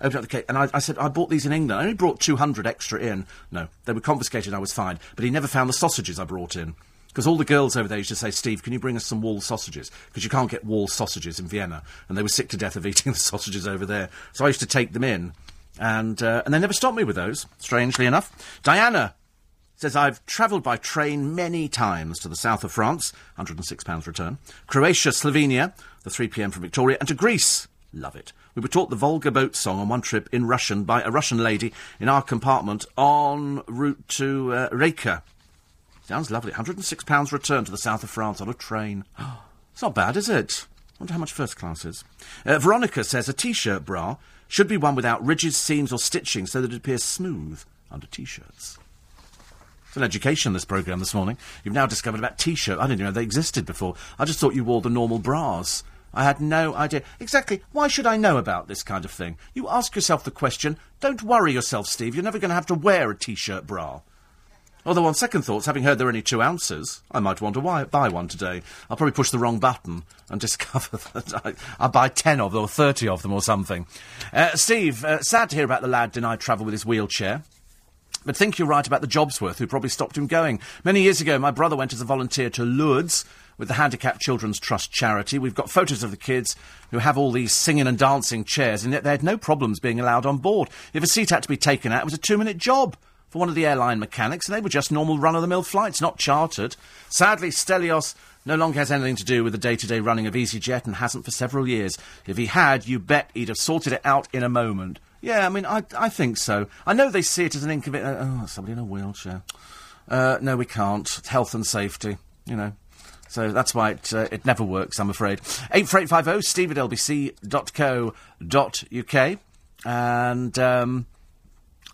Speaker 1: opened up the case, and I, I said I bought these in England. I only brought two hundred extra in. No, they were confiscated. I was fine, but he never found the sausages I brought in. Because all the girls over there used to say, Steve, can you bring us some wall sausages? Because you can't get wall sausages in Vienna. And they were sick to death of eating the sausages over there. So I used to take them in. And, uh, and they never stopped me with those, strangely enough. Diana says, I've travelled by train many times to the south of France, £106 return, Croatia, Slovenia, the 3pm from Victoria, and to Greece. Love it. We were taught the Volga boat song on one trip in Russian by a Russian lady in our compartment en route to uh, Rijeka. Sounds lovely. £106 return to the south of France on a train. it's not bad, is it? wonder how much first class is. Uh, Veronica says a t-shirt bra should be one without ridges, seams or stitching so that it appears smooth under t-shirts. It's an education, this programme this morning. You've now discovered about t-shirt. I didn't even know they existed before. I just thought you wore the normal bras. I had no idea. Exactly. Why should I know about this kind of thing? You ask yourself the question. Don't worry yourself, Steve. You're never going to have to wear a t-shirt bra. Although, on second thoughts, having heard they're only two ounces, I might want to wi- buy one today. I'll probably push the wrong button and discover that I, I'll buy ten of them or thirty of them or something. Uh, Steve, uh, sad to hear about the lad denied travel with his wheelchair. But think you're right about the Jobsworth, who probably stopped him going. Many years ago, my brother went as a volunteer to Lourdes with the Handicapped Children's Trust charity. We've got photos of the kids who have all these singing and dancing chairs, and yet they had no problems being allowed on board. If a seat had to be taken out, it was a two-minute job for one of the airline mechanics, and they were just normal run-of-the-mill flights, not chartered. Sadly, Stelios no longer has anything to do with the day-to-day running of EasyJet and hasn't for several years. If he had, you bet he'd have sorted it out in a moment. Yeah, I mean, I, I think so. I know they see it as an inconvenience. Oh, somebody in a wheelchair. Uh, no, we can't. It's health and safety, you know. So that's why it, uh, it never works, I'm afraid. 84850 steve at lbc.co.uk. And, um,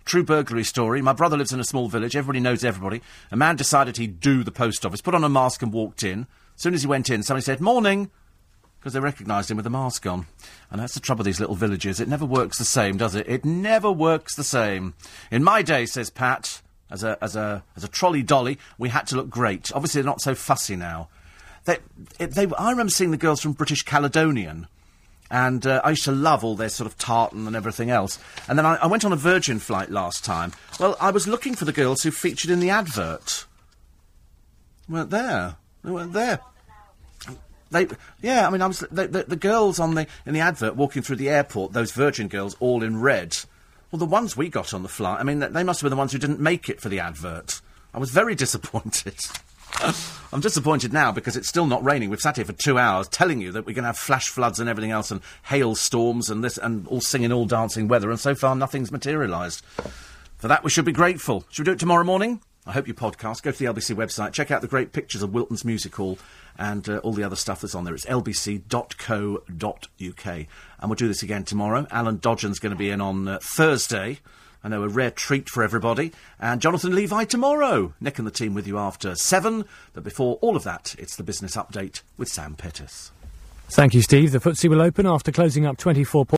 Speaker 1: True burglary story. My brother lives in a small village. Everybody knows everybody. A man decided he'd do the post office, put on a mask and walked in. As soon as he went in, somebody said, Morning! Because they recognised him with the mask on. And that's the trouble with these little villages. It never works the same, does it? It never works the same. In my day, says Pat, as a, as a, as a trolley dolly, we had to look great. Obviously, they're not so fussy now. They, it, they, I remember seeing the girls from British Caledonian. And uh, I used to love all their sort of tartan and everything else. And then I, I went on a Virgin flight last time. Well, I was looking for the girls who featured in the advert. weren't there. They weren't there. They, yeah, I mean, I was the, the, girls on the in the advert walking through the airport. Those Virgin girls, all in red. Well, the ones we got on the flight. I mean, they must have been the ones who didn't make it for the advert. I was very disappointed. I'm disappointed now because it's still not raining. We've sat here for two hours telling you that we're going to have flash floods and everything else and hailstorms and this and all singing, all dancing weather, and so far nothing's materialised. For that, we should be grateful. Should we do it tomorrow morning? I hope you podcast. Go to the LBC website, check out the great pictures of Wilton's Music Hall and uh, all the other stuff that's on there. It's lbc.co.uk. And we'll do this again tomorrow. Alan Dodgen's going to be in on uh, Thursday. I know a rare treat for everybody. And Jonathan Levi tomorrow. Nick and the team with you after seven. But before all of that, it's the business update with Sam Pettis.
Speaker 6: Thank you, Steve. The FTSE will open after closing up 24 points.